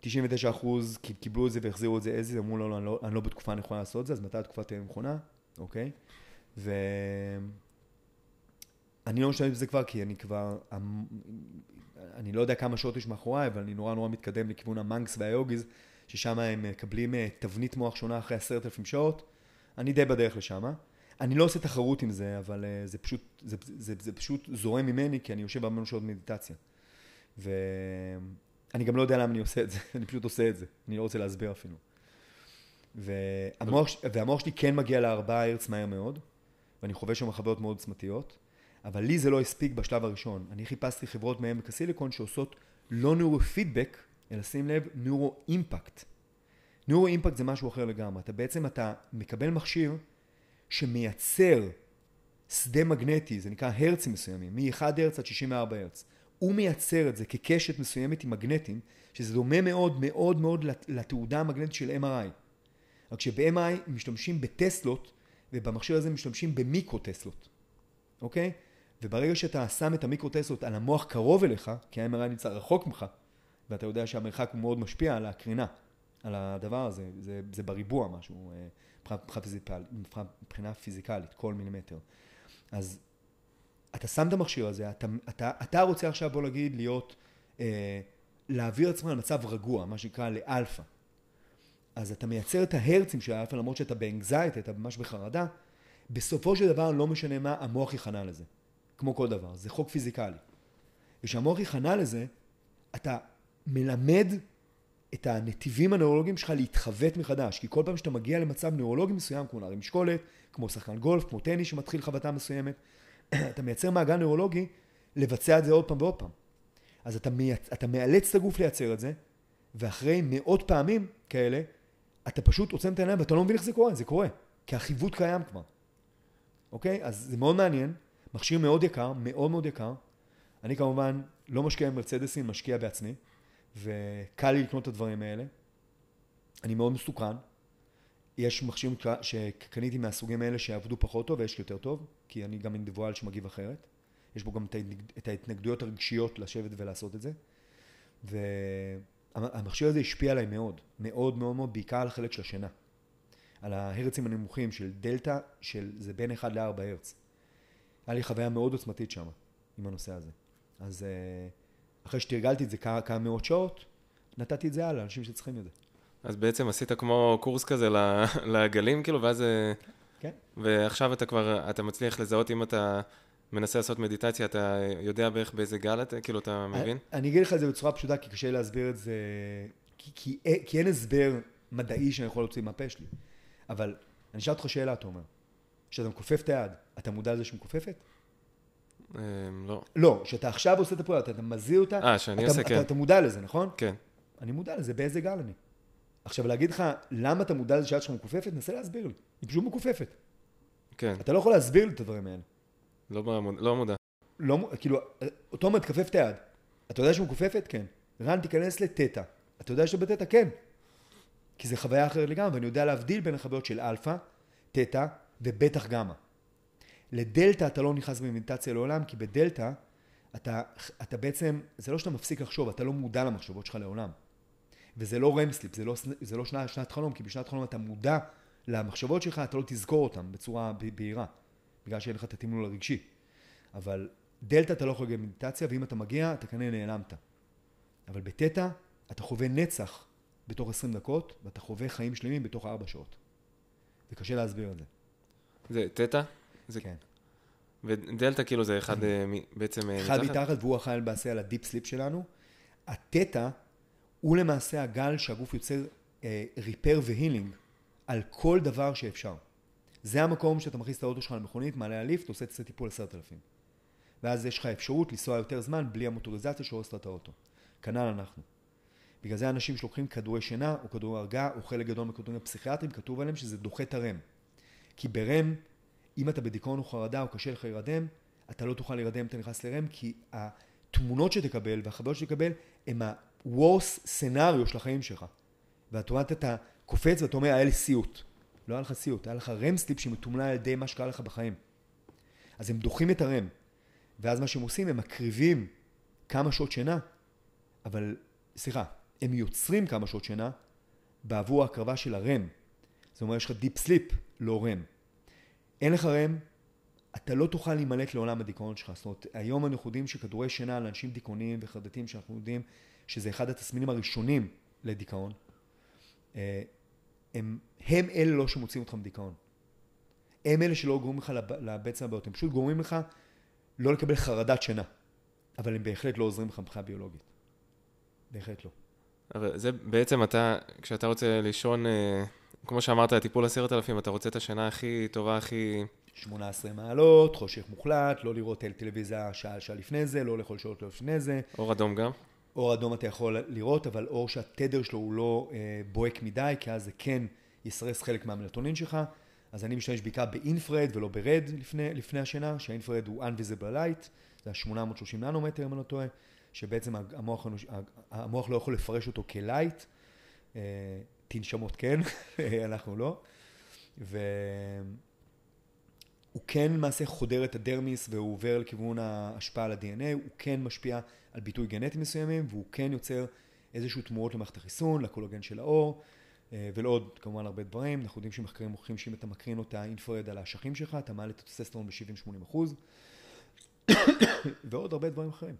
99 אחוז קיבלו את זה והחזירו את זה איזה, אמרו לו, לא, אני לא, אני לא בתקופה הנכונה לעשות את זה, אז מתי התקופה תהיה נכונה, אוקיי? ואני לא משתמש בזה כבר כי אני כבר, אמ, אני לא יודע כמה שעות יש מאחוריי, אבל אני נורא נורא מתקדם לכיוון המאנקס והיוגיז, ששם הם מקבלים אה, תבנית מוח שונה אחרי עשרת אלפים שעות. אני די בדרך לשם. אני לא עושה תחרות עם זה, אבל אה, זה פשוט, זה, זה, זה, זה פשוט זורם ממני, כי אני יושב בהמון שעות מדיטציה. ואני גם לא יודע למה אני עושה את זה, אני פשוט עושה את זה, אני לא רוצה להסביר אפילו. והמוח, והמוח שלי כן מגיע לארבעה הרץ מהר מאוד, ואני חווה שם חוויות מאוד עוצמתיות, אבל לי זה לא הספיק בשלב הראשון. אני חיפשתי חברות מעמק הסיליקון שעושות לא נורו פידבק, אלא שים לב, נורו אימפקט. נורו אימפקט זה משהו אחר לגמרי. אתה בעצם, אתה מקבל מכשיר שמייצר שדה מגנטי, זה נקרא הרצים מסוימים, מ-1 הרץ עד 64 הרץ. הוא מייצר את זה כקשת מסוימת עם מגנטים, שזה דומה מאוד מאוד מאוד לתעודה המגנטית של MRI. רק שב-MRI משתמשים בטסלות, ובמכשיר הזה משתמשים במיקרו-טסלות, אוקיי? וברגע שאתה שם את המיקרו-טסלות על המוח קרוב אליך, כי ה-MRI נמצא רחוק ממך, ואתה יודע שהמרחק מאוד משפיע על הקרינה, על הדבר הזה, זה, זה בריבוע משהו. מבחינה, physical, מבחינה פיזיקלית, כל מילימטר. אז אתה שם את המכשיר הזה, אתה, אתה, אתה רוצה עכשיו בוא נגיד להיות, אה, להעביר עצמך למצב רגוע, מה שנקרא לאלפא. אז אתה מייצר את ההרצים של האלפא למרות שאתה ב anxiety, אתה ממש בחרדה, בסופו של דבר לא משנה מה, המוח ייכנע לזה. כמו כל דבר, זה חוק פיזיקלי. וכשהמוח ייכנע לזה, אתה מלמד את הנתיבים הנאורולוגיים שלך להתחוות מחדש, כי כל פעם שאתה מגיע למצב נאורולוגי מסוים, כמו נערים משקולת, כמו שחקן גולף, כמו טניס שמתחיל חבטה מסוימת, אתה מייצר מעגל נאורולוגי לבצע את זה עוד פעם ועוד פעם. אז אתה, מייצ... אתה מאלץ את הגוף לייצר את זה, ואחרי מאות פעמים כאלה, אתה פשוט עוצם את העיניים ואתה לא מבין איך זה קורה, זה קורה, כי החיווט קיים כבר. אוקיי? אז זה מאוד מעניין, מכשיר מאוד יקר, מאוד מאוד יקר. אני כמובן לא משקיע במרצדסים, משקיע בעצמי. וקל לי לקנות את הדברים האלה. אני מאוד מסוכן. יש מכשירים שקניתי מהסוגים האלה שעבדו פחות טוב ויש יותר טוב, כי אני גם אינדיבואל שמגיב אחרת. יש בו גם את ההתנגדויות הרגשיות לשבת ולעשות את זה. והמכשיר הזה השפיע עליי מאוד, מאוד מאוד מאוד, בעיקר על החלק של השינה. על ההרצים הנמוכים של דלתא, של זה בין 1 ל-4 הרץ. היה לי חוויה מאוד עוצמתית שם, עם הנושא הזה. אז uh, אחרי שתרגלתי את זה כמה, כמה מאות שעות, נתתי את זה הלאה לאנשים שצריכים את זה. אז בעצם עשית כמו קורס כזה לעגלים, כאילו, ואז... כן. ועכשיו אתה כבר, אתה מצליח לזהות אם אתה מנסה לעשות מדיטציה, אתה יודע בערך באיזה גל אתה, כאילו, אתה מבין? אני, אני אגיד לך את זה בצורה פשוטה, כי קשה להסביר את זה, כי, כי, כי אין הסבר מדעי שאני יכול להוציא מהפה שלי. אבל אני אשאל אותך שאלה, אתה אומר. כשאתה מכופף את היד, אתה מודע לזה שמכופפת? אמ, לא. לא, כשאתה עכשיו עושה את הפעולה, אתה מזהיר אותה, אה, שאני עושה, כן. אתה מודע לזה, נכון? כן. אני מודע לזה, באיזה גל אני. עכשיו, להגיד לך למה אתה מודע לזה שהיד שלך מכופפת, נסה להסביר לי. היא פשוט מכופפת. כן. אתה לא יכול להסביר לי את הדברים האלה. לא, לא מודע. לא, כאילו, אתה מכופף את היד. אתה יודע שהיא מכופפת? כן. רן, תיכנס לתטא. אתה יודע שאתה בתטא? כן. כי זה חוויה אחרת לגמרי, ואני יודע להבדיל בין החוויות של אלפא, תטא, ובטח גמא. לדלתא אתה לא נכנס במדיטציה לעולם, כי בדלתא אתה, אתה בעצם, זה לא שאתה מפסיק לחשוב, אתה לא מודע למחשבות שלך לעולם. וזה לא REM sleep, זה לא, זה לא שנת, שנת חלום, כי בשנת חלום אתה מודע למחשבות שלך, אתה לא תזכור אותן בצורה בהירה, בגלל שאין לך את התמלול הרגשי. אבל דלתא אתה לא יכול להגיע במדיטציה, ואם אתה מגיע, אתה כנראה נעלמת. אבל בתטא אתה חווה נצח בתוך 20 דקות, ואתה חווה חיים שלמים בתוך 4 שעות. וקשה להסביר את זה. זה תטא? זה... כן. ודלתא כאילו זה אחד אה, בעצם אה, אחד מתחת, והוא אחראי למעשה על הדיפ סליפ שלנו. התטא הוא למעשה הגל שהגוף יוצר ריפר והילינג על כל דבר שאפשר. זה המקום שאתה מכניס את האוטו שלך למכונית, מעלה הליפט, עושה את טיפול עשרת אלפים. ואז יש לך אפשרות לנסוע יותר זמן בלי המוטוריזציה שהורסת את האוטו. כנ"ל אנחנו. בגלל זה אנשים שלוקחים כדורי שינה או כדורי הרגעה או חלק גדול מכדורים הפסיכיאטריים כתוב עליהם שזה דוחה את הרם. כי ברם, אם אתה בדיכאון או חרדה או קשה לך להירדם, אתה לא תוכל להירדם אם אתה נכנס לרם כי התמונות שתקבל והחוויות שתקבל הם ה-worst scenario של החיים שלך. ואתה רואה אתה קופץ ואתה אומר היה לי סיוט. לא היה לך סיוט, היה לך REM sleep שמתומלל על ידי מה שקרה לך בחיים. אז הם דוחים את ה REM. ואז מה שהם עושים, הם מקריבים כמה שעות שינה, אבל, סליחה, הם יוצרים כמה שעות שינה בעבור ההקרבה של ה REM. זאת אומרת, יש לך deep sleep, לא REM. אין לך REM, אתה לא תוכל להימלט לעולם מהדיכאון שלך. זאת אומרת, היום אנחנו יודעים שכדורי שינה לאנשים דיכאוניים וחרדתיים, שאנחנו יודעים שזה אחד התסמינים הראשונים לדיכאון, אה, הם, הם אלה לא שמוציאים אותך מדיכאון. הם אלה שלא גורמים לך לבצע הבעיות, הם פשוט גורמים לך לא לקבל חרדת שינה. אבל הם בהחלט לא עוזרים לך מבחינה ביולוגית. בהחלט לא. אבל זה בעצם אתה, כשאתה רוצה לישון, אה, כמו שאמרת, הטיפול עשרת אלפים, אתה רוצה את השינה הכי טובה, הכי... 18 מעלות, חושך מוחלט, לא לראות טלוויזיה שעה, שעה לפני זה, לא לאכול שעות לפני זה. אור אדום גם? אור אדום אתה יכול לראות, אבל אור שהתדר שלו הוא לא אה, בוהק מדי, כי אז זה כן יסרס חלק מהמלטונין שלך. אז אני משתמש בעיקר באינפרד ולא ברד לפני, לפני השינה, שהאינפרד הוא unvisible light, זה ה-830 ננומטר אם אני לא טועה, שבעצם המוח, המוח לא יכול לפרש אותו כלייט, תנשמות כן, אנחנו לא, והוא כן למעשה חודר את הדרמיס והוא עובר לכיוון ההשפעה על ה-DNA, הוא כן משפיע על ביטוי גנטי מסוימים והוא כן יוצר איזשהו תמורות למערכת החיסון, לקולוגן של האור, אה, ולעוד כמובן הרבה דברים, אנחנו יודעים שמחקרים מוכיחים שאם אתה מקרין אותה אינפרד על האשכים שלך, אתה מעלה את הטוסטסטרון ב-70-80. אחוז, ועוד הרבה דברים אחרים.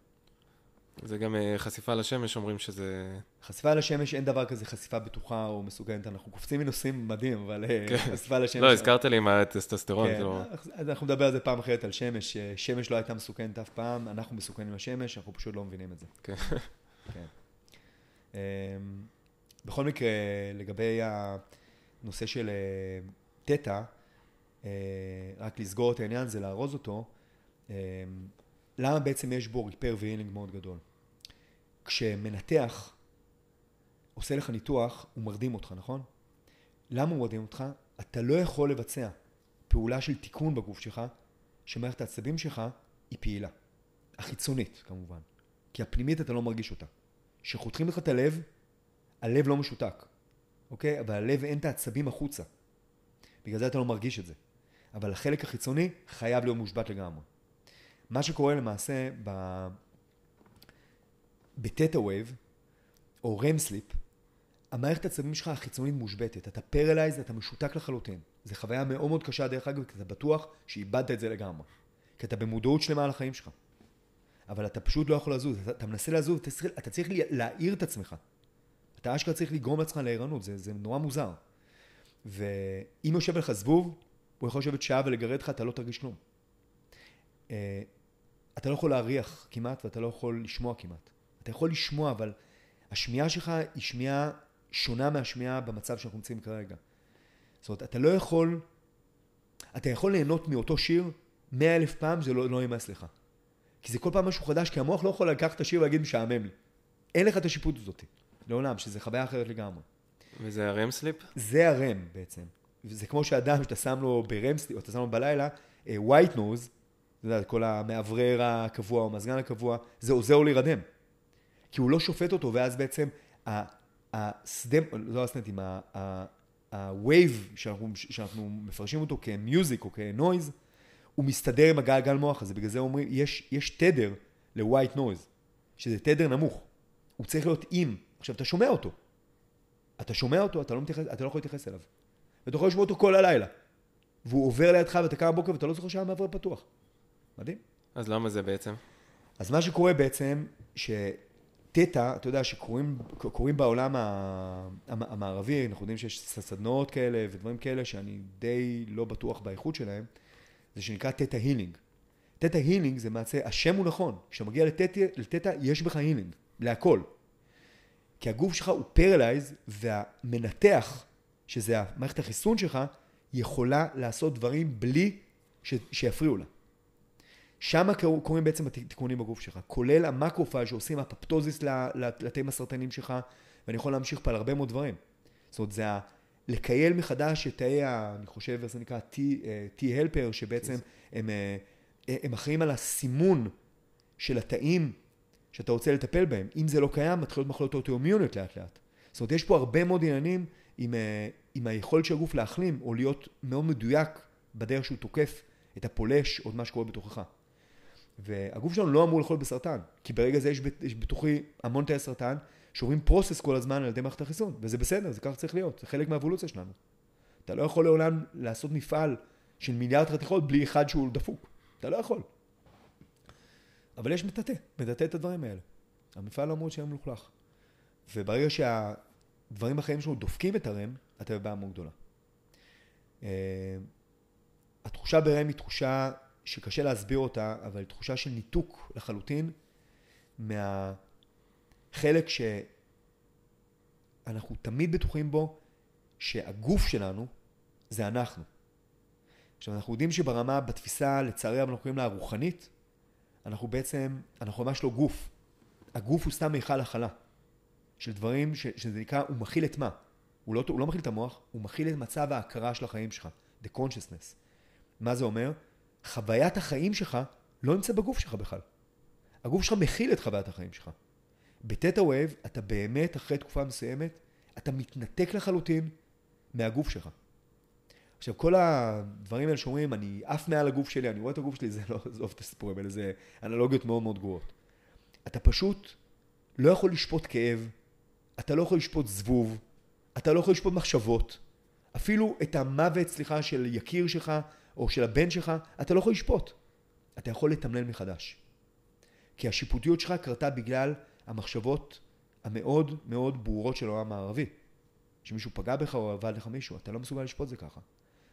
זה גם אה, חשיפה לשמש, אומרים שזה... חשיפה לשמש, אין דבר כזה חשיפה בטוחה או מסוגלת, אנחנו קופצים מנושאים מדהים, אבל אה, כן. חשיפה לשמש... לא, הזכרת לי עם הטסטוסטרון, כן. אז אנחנו נדבר על זה פעם אחרת, על שמש. שמש לא הייתה מסוכנת אף פעם, אנחנו מסוכנים לשמש, אנחנו פשוט לא מבינים את זה. כן. כן. אמ, בכל מקרה, לגבי הנושא של תטא, אה, אה, רק לסגור את העניין זה לארוז אותו, אה, למה בעצם יש בו ריפר והילינג מאוד גדול? כשמנתח עושה לך ניתוח, הוא מרדים אותך, נכון? למה הוא מרדים אותך? אתה לא יכול לבצע פעולה של תיקון בגוף שלך, שמערכת העצבים שלך היא פעילה. החיצונית, כמובן. כי הפנימית אתה לא מרגיש אותה. כשחותכים לך את הלב, הלב לא משותק, אוקיי? אבל הלב אין את העצבים החוצה. בגלל זה אתה לא מרגיש את זה. אבל החלק החיצוני חייב להיות מושבת לגמרי. מה שקורה למעשה ב... ב theta wave, או REM sleep, המערכת העצבים שלך החיצונית מושבתת. אתה paralyzed, אתה משותק לחלוטין. זו חוויה מאוד מאוד קשה דרך אגב, כי אתה בטוח שאיבדת את זה לגמרי. כי אתה במודעות שלמה על החיים שלך. אבל אתה פשוט לא יכול לזוז. אתה, אתה מנסה לזוז, אתה צריך, אתה צריך להעיר את עצמך. אתה אשכרה צריך לגרום לעצמך לערנות, זה, זה נורא מוזר. ואם יושב לך זבוב, הוא יכול לשבת שעה ולגרד לך, אתה לא תרגיש כלום. אתה לא יכול להריח כמעט ואתה לא יכול לשמוע כמעט. אתה יכול לשמוע, אבל השמיעה שלך היא שמיעה שונה מהשמיעה במצב שאנחנו נמצאים כרגע. זאת אומרת, אתה לא יכול, אתה יכול ליהנות מאותו שיר מאה אלף פעם, זה לא, לא ימאס לך. כי זה כל פעם משהו חדש, כי המוח לא יכול לקחת את השיר ולהגיד משעמם לי. אין לך את השיפוט הזאת. לעולם, שזה חוויה אחרת לגמרי. וזה הרם סליפ? זה הרם בעצם. זה כמו שאדם שאתה שם לו ברם סליפ, או אתה שם לו בלילה, ווייט uh, נוז, אתה יודע, כל המאוורר הקבוע או המזגן הקבוע, זה עוזר לו להירדם. כי הוא לא שופט אותו, ואז בעצם השדה, לא הסטנטים, ה-wave שאנחנו, שאנחנו מפרשים אותו כמיוזיק או כנויז, הוא מסתדר עם הגל גל מוח הזה, בגלל זה אומרים, יש, יש תדר ל-white noise, שזה תדר נמוך. הוא צריך להיות עם. עכשיו, אתה שומע אותו. אתה שומע אותו, אתה לא, מתייחס, אתה לא יכול להתייחס אליו. ואתה יכול לשמוע אותו כל הלילה. והוא עובר לידך ואתה קם בבוקר ואתה לא זוכר שהיה מעבר פתוח. מדהים. אז למה זה בעצם? אז מה שקורה בעצם, שתטא, אתה יודע, שקורים בעולם המערבי, אנחנו יודעים שיש סדנאות כאלה ודברים כאלה שאני די לא בטוח באיכות שלהם, זה שנקרא תטא הילינג. תטא הילינג זה מעשה, השם הוא נכון, כשאתה מגיע לתטא יש בך הילינג, להכל. כי הגוף שלך הוא paralyzed והמנתח, שזה המערכת החיסון שלך, יכולה לעשות דברים בלי ש... שיפריעו לה. שם קורים בעצם התיקונים בגוף שלך, כולל ה macrophage שעושים אפופטוזיס לתאים הסרטניים שלך, ואני יכול להמשיך פה על הרבה מאוד דברים. זאת אומרת, זה ה... לקייל מחדש את תאי, אני חושב, זה נקרא T-Helper, שבעצם הם, אה, הם אחראים על הסימון של התאים שאתה רוצה לטפל בהם. אם זה לא קיים, מתחילות מחלות אוטואימיוניות לאט לאט. זאת אומרת, יש פה הרבה מאוד עניינים עם, אה, עם היכולת של הגוף להחלים, או להיות מאוד מדויק בדרך שהוא תוקף את הפולש, או את מה שקורה בתוכך. והגוף שלנו לא אמור לחלות בסרטן, כי ברגע זה יש, יש בתוכי המון תאי סרטן, שעוברים פרוסס כל הזמן על ידי מערכת החיסון, וזה בסדר, זה ככה צריך להיות, זה חלק מהאבולוציה שלנו. אתה לא יכול לעולם לעשות מפעל של מיליארד חתיכות בלי אחד שהוא דפוק. אתה לא יכול. אבל יש מטאטא, מטאטא את הדברים האלה. המפעל לא אמור שיהיה מלוכלך. וברגע שהדברים החיים שלנו דופקים את הרם, אתה בבעיה מאוד גדולה. אה, התחושה ברם היא תחושה שקשה להסביר אותה, אבל תחושה של ניתוק לחלוטין מהחלק שאנחנו תמיד בטוחים בו שהגוף שלנו זה אנחנו. עכשיו אנחנו יודעים שברמה, בתפיסה, לצערי אנחנו קוראים לה הרוחנית, אנחנו בעצם, אנחנו ממש לא גוף. הגוף הוא סתם מיכל הכלה של דברים ש, שזה נקרא, הוא מכיל את מה? הוא לא, הוא לא מכיל את המוח, הוא מכיל את מצב ההכרה של החיים שלך, the consciousness. מה זה אומר? חוויית החיים שלך לא נמצא בגוף שלך בכלל. הגוף שלך מכיל את חוויית החיים שלך. ב theta wave אתה באמת אחרי תקופה מסוימת, אתה מתנתק לחלוטין מהגוף שלך. עכשיו כל הדברים האלה שאומרים, אני עף מעל הגוף שלי, אני רואה את הגוף שלי, זה לא, עזוב את הסיפורים האלה, זה אנלוגיות מאוד מאוד גרועות. אתה פשוט לא יכול לשפוט כאב, אתה לא יכול לשפוט זבוב, אתה לא יכול לשפוט מחשבות. אפילו את המוות, סליחה, של יקיר שלך, או של הבן שלך, אתה לא יכול לשפוט. אתה יכול לתמלל מחדש. כי השיפוטיות שלך קרתה בגלל המחשבות המאוד מאוד ברורות של העולם הערבי. שמישהו פגע בך או איבד לך מישהו, אתה לא מסוגל לשפוט זה ככה.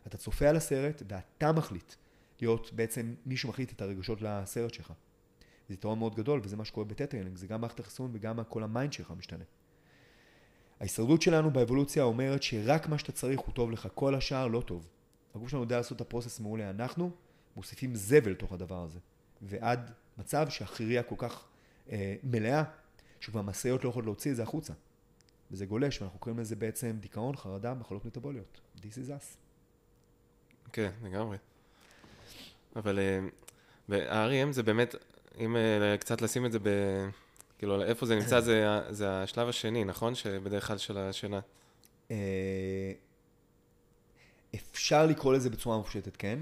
אתה צופה על הסרט ואתה מחליט להיות בעצם מי שמחליט את הרגשות לסרט שלך. זה יתרון מאוד גדול וזה מה שקורה ב tethering, זה גם מערכת החיסון וגם כל ה mind שלך משתנה. ההישרדות שלנו באבולוציה אומרת שרק מה שאתה צריך הוא טוב לך, כל השאר לא טוב. הגוף שלנו יודע לעשות את הפרוסס מעולה, אנחנו מוסיפים זבל לתוך הדבר הזה. ועד מצב שהחירייה כל כך אה, מלאה, שכבר משאיות לא יכולות להוציא את זה החוצה. וזה גולש, ואנחנו קוראים לזה בעצם דיכאון, חרדה, מחלות מטבוליות. This is us. כן, לגמרי. אבל ב-REM זה באמת, אם אה, קצת לשים את זה ב... כאילו, איפה זה נמצא, זה, זה השלב השני, נכון? שבדרך כלל של השינה. אפשר לקרוא לזה בצורה מופשטת, כן?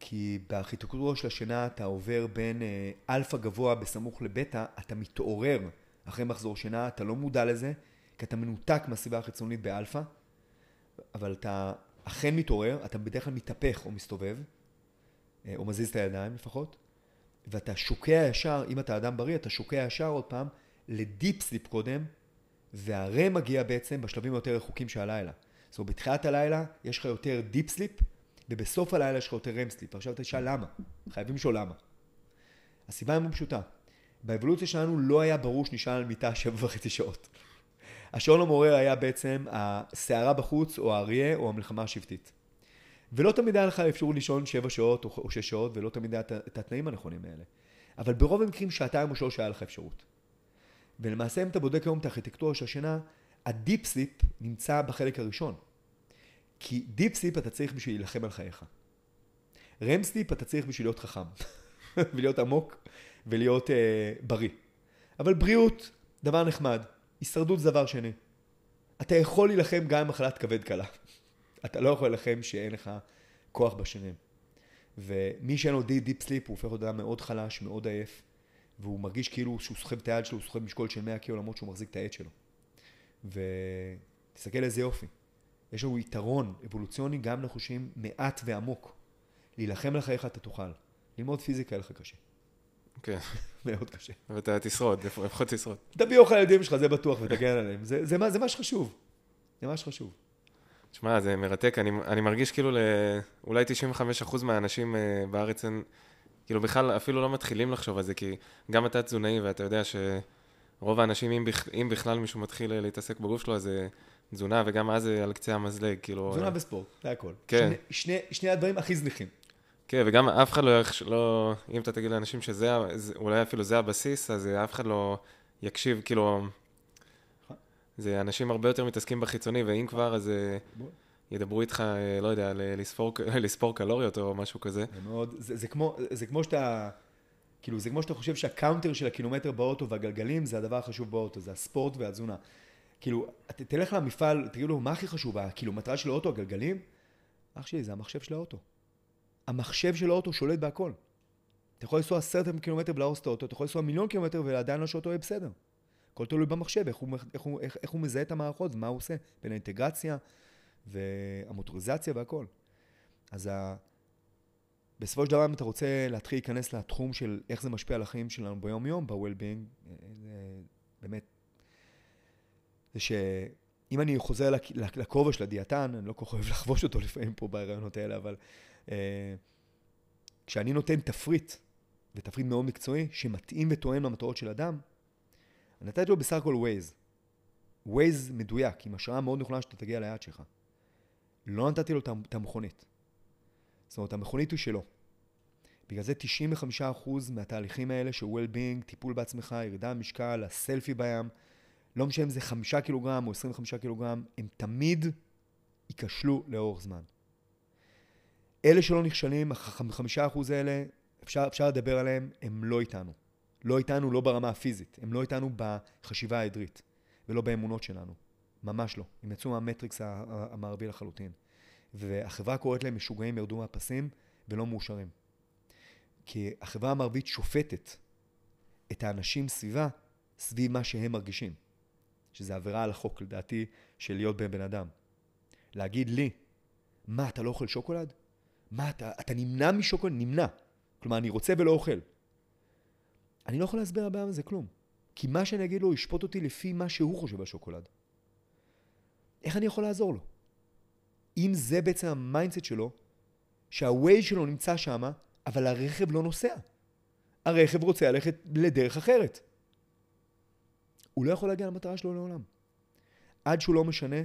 כי בארכיטקטורה של השינה אתה עובר בין אה, אלפא גבוה בסמוך לבטא, אתה מתעורר אחרי מחזור שינה, אתה לא מודע לזה, כי אתה מנותק מהסביבה החיצונית באלפא, אבל אתה אכן מתעורר, אתה בדרך כלל מתהפך או מסתובב, אה, או מזיז את הידיים לפחות, ואתה שוקע ישר, אם אתה אדם בריא, אתה שוקע ישר עוד פעם ל deep sleep קודם, וה REM מגיע בעצם בשלבים היותר רחוקים של הלילה. זאת אומרת, בתחילת הלילה יש לך יותר deep sleep, ובסוף הלילה יש לך יותר REM sleep. עכשיו אתה תשאל למה? חייבים לשאול למה. הסיבה היא מאוד פשוטה. באבולוציה שלנו לא היה ברור שנשן על מיטה שבע וחצי שעות. השעון המעורר היה בעצם הסערה בחוץ, או האריה, או המלחמה השבטית. ולא תמיד היה לך אפשרות לישון שבע שעות או שש שעות, ולא תמיד היה את התנאים הנכונים האלה. אבל ברוב המקרים שעתיים או שלוש היה לך אפשרות. ולמעשה אם אתה בודק היום את הארכיטקטורה של השינה, ה deep sleep נמצא בחלק הראשון. כי deep sleep אתה צריך בשביל להילחם על חייך. REM sleep אתה צריך בשביל להיות חכם. ולהיות עמוק ולהיות אה, בריא. אבל בריאות, דבר נחמד. הישרדות זה דבר שני. אתה יכול להילחם גם עם מחלת כבד קלה. אתה לא יכול להילחם שאין לך כוח בשרירים. ומי שאין לו deep sleep הוא הופך להיות אדם מאוד חלש, מאוד עייף, והוא מרגיש כאילו שהוא סוחב את היד שלו, הוא סוחב משקולת של 100 קילו למרות שהוא מחזיק את העט שלו. ותסתכל איזה יופי. יש לנו יתרון אבולוציוני גם לחושים מעט ועמוק. להילחם על חייך אתה תוכל. ללמוד פיזיקה יהיה לך קשה. כן. מאוד קשה. ואתה תשרוד, לפחות תשרוד. תביא אוכל לילדים שלך, זה בטוח, ותגן עליהם. זה, זה, מה, זה מה שחשוב. זה מה שחשוב. תשמע, זה מרתק, אני, אני מרגיש כאילו לאולי 95% מהאנשים אה, בארץ הם, כאילו בכלל אפילו לא מתחילים לחשוב על זה, כי גם אתה תזונאי ואתה יודע שרוב האנשים, אם, בכ, אם בכלל מישהו מתחיל אה, להתעסק בגוף שלו, אז זה תזונה, וגם אז זה על קצה המזלג, כאילו... תזונה וספורט, זה הכל. כן. שני, שני, שני הדברים הכי זניחים. כן, וגם אף אחד לא, לא אם אתה תגיד לאנשים שזה, אולי אפילו זה הבסיס, אז אף אחד לא יקשיב, כאילו, זה אנשים הרבה יותר מתעסקים בחיצוני, ואם כבר, אז אה, ידברו איתך, אה, לא יודע, לספור, לספור קלוריות או משהו כזה. זה מאוד, זה, זה, כמו, זה כמו שאתה, כאילו, זה כמו שאתה חושב שה counter של הקילומטר באוטו והגלגלים זה הדבר החשוב באוטו, זה הספורט והתזונה. כאילו, תלך למפעל, תגיד לו, מה הכי חשוב, הקילומטרה של האוטו, הגלגלים? אח שלי, זה המחשב של האוטו. המחשב של האוטו שולט בהכל. אתה יכול לנסוע עשרת קילומטר ולהרוס את האוטו, אתה יכול לנסוע מיליון קילומטר ועדיין לא שאוטו יהיה בסדר. הכל תלוי במחשב, איך הוא, איך, הוא, איך, איך הוא מזהה את המערכות, מה הוא עושה, בין האינטגרציה והמוטוריזציה והכל. אז. בסופו של דבר, אם אתה רוצה להתחיל להיכנס לתחום של איך זה משפיע על החיים שלנו ביום-יום, ב-well-being, זה באמת, זה שאם אני חוזר לכובע של הדיאטן, אני לא כל כך אוהב לחבוש אותו לפעמים פה ברעיונות האלה, אבל אה, כשאני נותן תפריט, ותפריט מאוד מקצועי, שמתאים ותואם למטרות של אדם, נתתי לו בסך הכל ווייז. ווייז מדויק, עם השערה מאוד נכונה שאתה תגיע ליעד שלך. לא נתתי לו את המכונית. זאת אומרת, המכונית היא שלו. בגלל זה 95% מהתהליכים האלה של well-being, טיפול בעצמך, ירידה במשקל, הסלפי בים, לא משנה אם זה 5 קילוגרם או 25 קילוגרם, הם תמיד ייכשלו לאורך זמן. אלה שלא נכשלים, החמישה אחוז האלה, אפשר, אפשר לדבר עליהם, הם לא איתנו. לא איתנו לא ברמה הפיזית, הם לא איתנו בחשיבה העדרית, ולא באמונות שלנו. ממש לא. הם יצאו מהמטריקס המערבי לחלוטין. והחברה קוראת להם משוגעים ירדו מהפסים ולא מאושרים. כי החברה המערבית שופטת את האנשים סביבה סביב מה שהם מרגישים. שזה עבירה על החוק, לדעתי, של להיות בן אדם. להגיד לי, מה, אתה לא אוכל שוקולד? מה, אתה, אתה נמנע משוקולד? נמנע. כלומר, אני רוצה ולא אוכל. אני לא יכול להסביר לבן אדם כלום. כי מה שאני אגיד לו ישפוט אותי לפי מה שהוא חושב על שוקולד. איך אני יכול לעזור לו? אם זה בעצם ה mindset שלו, שה Waze שלו נמצא שם, אבל הרכב לא נוסע. הרכב רוצה ללכת לדרך אחרת. הוא לא יכול להגיע למטרה שלו לעולם. עד שהוא לא משנה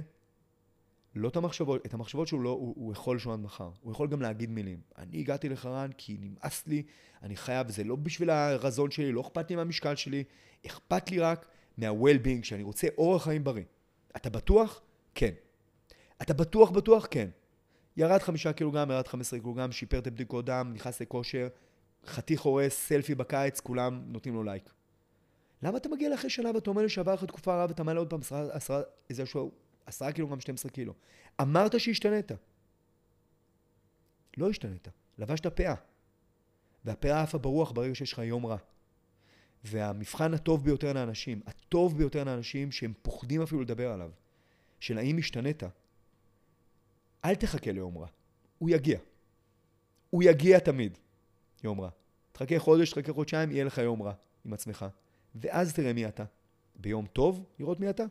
לא את המחשבות, את המחשבות שהוא לא, הוא, הוא יכול לשון עד מחר. הוא יכול גם להגיד מילים. אני הגעתי לחרן כי נמאס לי, אני חייב, זה לא בשביל הרזון שלי, לא אכפת לי מהמשקל שלי, אכפת לי רק מה-well-being, שאני רוצה אורח חיים בריא. אתה בטוח? כן. אתה בטוח בטוח? כן. ירד חמישה קילוגרם, ירד חמש עשרה קילוגרם, שיפר את הבדיקות דם, נכנס לכושר, חתיך הורס, סלפי בקיץ, כולם נותנים לו לייק. למה אתה מגיע לאחרי שנה ואתה אומר לי שעבר לך תקופה רבה ואתה מעלה עוד פעם עשרה, עשרה, איזה שהוא עשרה קילו גם 12 קילו. אמרת שהשתנית. לא השתנית. לבשת פאה. והפאה עפה ברוח ברגע שיש לך יום רע. והמבחן הטוב ביותר לאנשים, הטוב ביותר לאנשים שהם פוחדים אפילו לדבר עליו, של האם השתנית, אל תחכה ליום רע. הוא יגיע. הוא יגיע תמיד, יום רע. תחכה חודש, תחכה חודשיים, יהיה לך יום רע עם עצמך. ואז תראה מי אתה. ביום טוב, לראות מי אתה.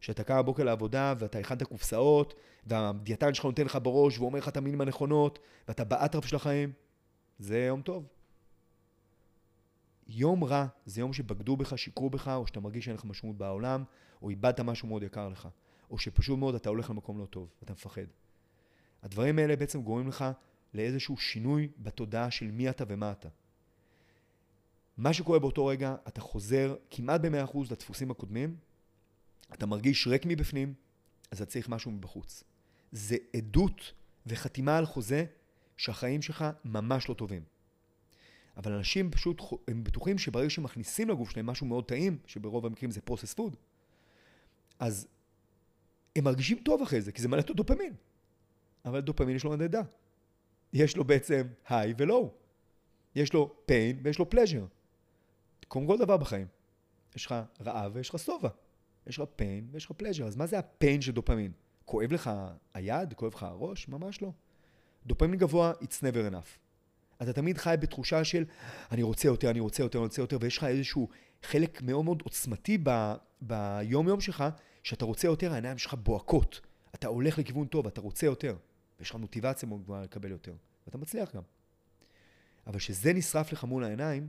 שאתה קם בבוקר לעבודה ואתה הכנת קופסאות, והדיאטן שלך נותן לך בראש ואומר לך את המילים הנכונות, ואתה באטרף של החיים, זה יום טוב. יום רע זה יום שבגדו בך, שיקרו בך, או שאתה מרגיש שאין לך משמעות בעולם, או איבדת משהו מאוד יקר לך, או שפשוט מאוד אתה הולך למקום לא טוב, ואתה מפחד. הדברים האלה בעצם גורמים לך לאיזשהו שינוי בתודעה של מי אתה ומה אתה. מה שקורה באותו רגע, אתה חוזר כמעט ב-100% לדפוסים הקודמים, אתה מרגיש ריק מבפנים, אז אתה צריך משהו מבחוץ. זה עדות וחתימה על חוזה שהחיים שלך ממש לא טובים. אבל אנשים פשוט, הם בטוחים שברגע שמכניסים לגוף שלהם משהו מאוד טעים, שברוב המקרים זה processed food, אז הם מרגישים טוב אחרי זה, כי זה מעלה את הדופמין. אבל דופמין יש לו מדדה. יש לו בעצם high ו low. יש לו pain ויש לו pleasure. כמו כל דבר בחיים. יש לך רעב ויש לך שובע. יש לך pain ויש לך pleasure. אז מה זה ה-pain של דופמין? כואב לך היד? כואב לך הראש? ממש לא. דופמין גבוה, it's never enough. אתה תמיד חי בתחושה של אני רוצה יותר, אני רוצה יותר, אני רוצה יותר, ויש לך איזשהו חלק מאוד מאוד עוצמתי ב, ביום יום שלך, שאתה רוצה יותר, העיניים שלך בוהקות. אתה הולך לכיוון טוב, אתה רוצה יותר. ויש לך מוטיבציה מאוד גבוהה לקבל יותר. ואתה מצליח גם. אבל כשזה נשרף לך מול העיניים,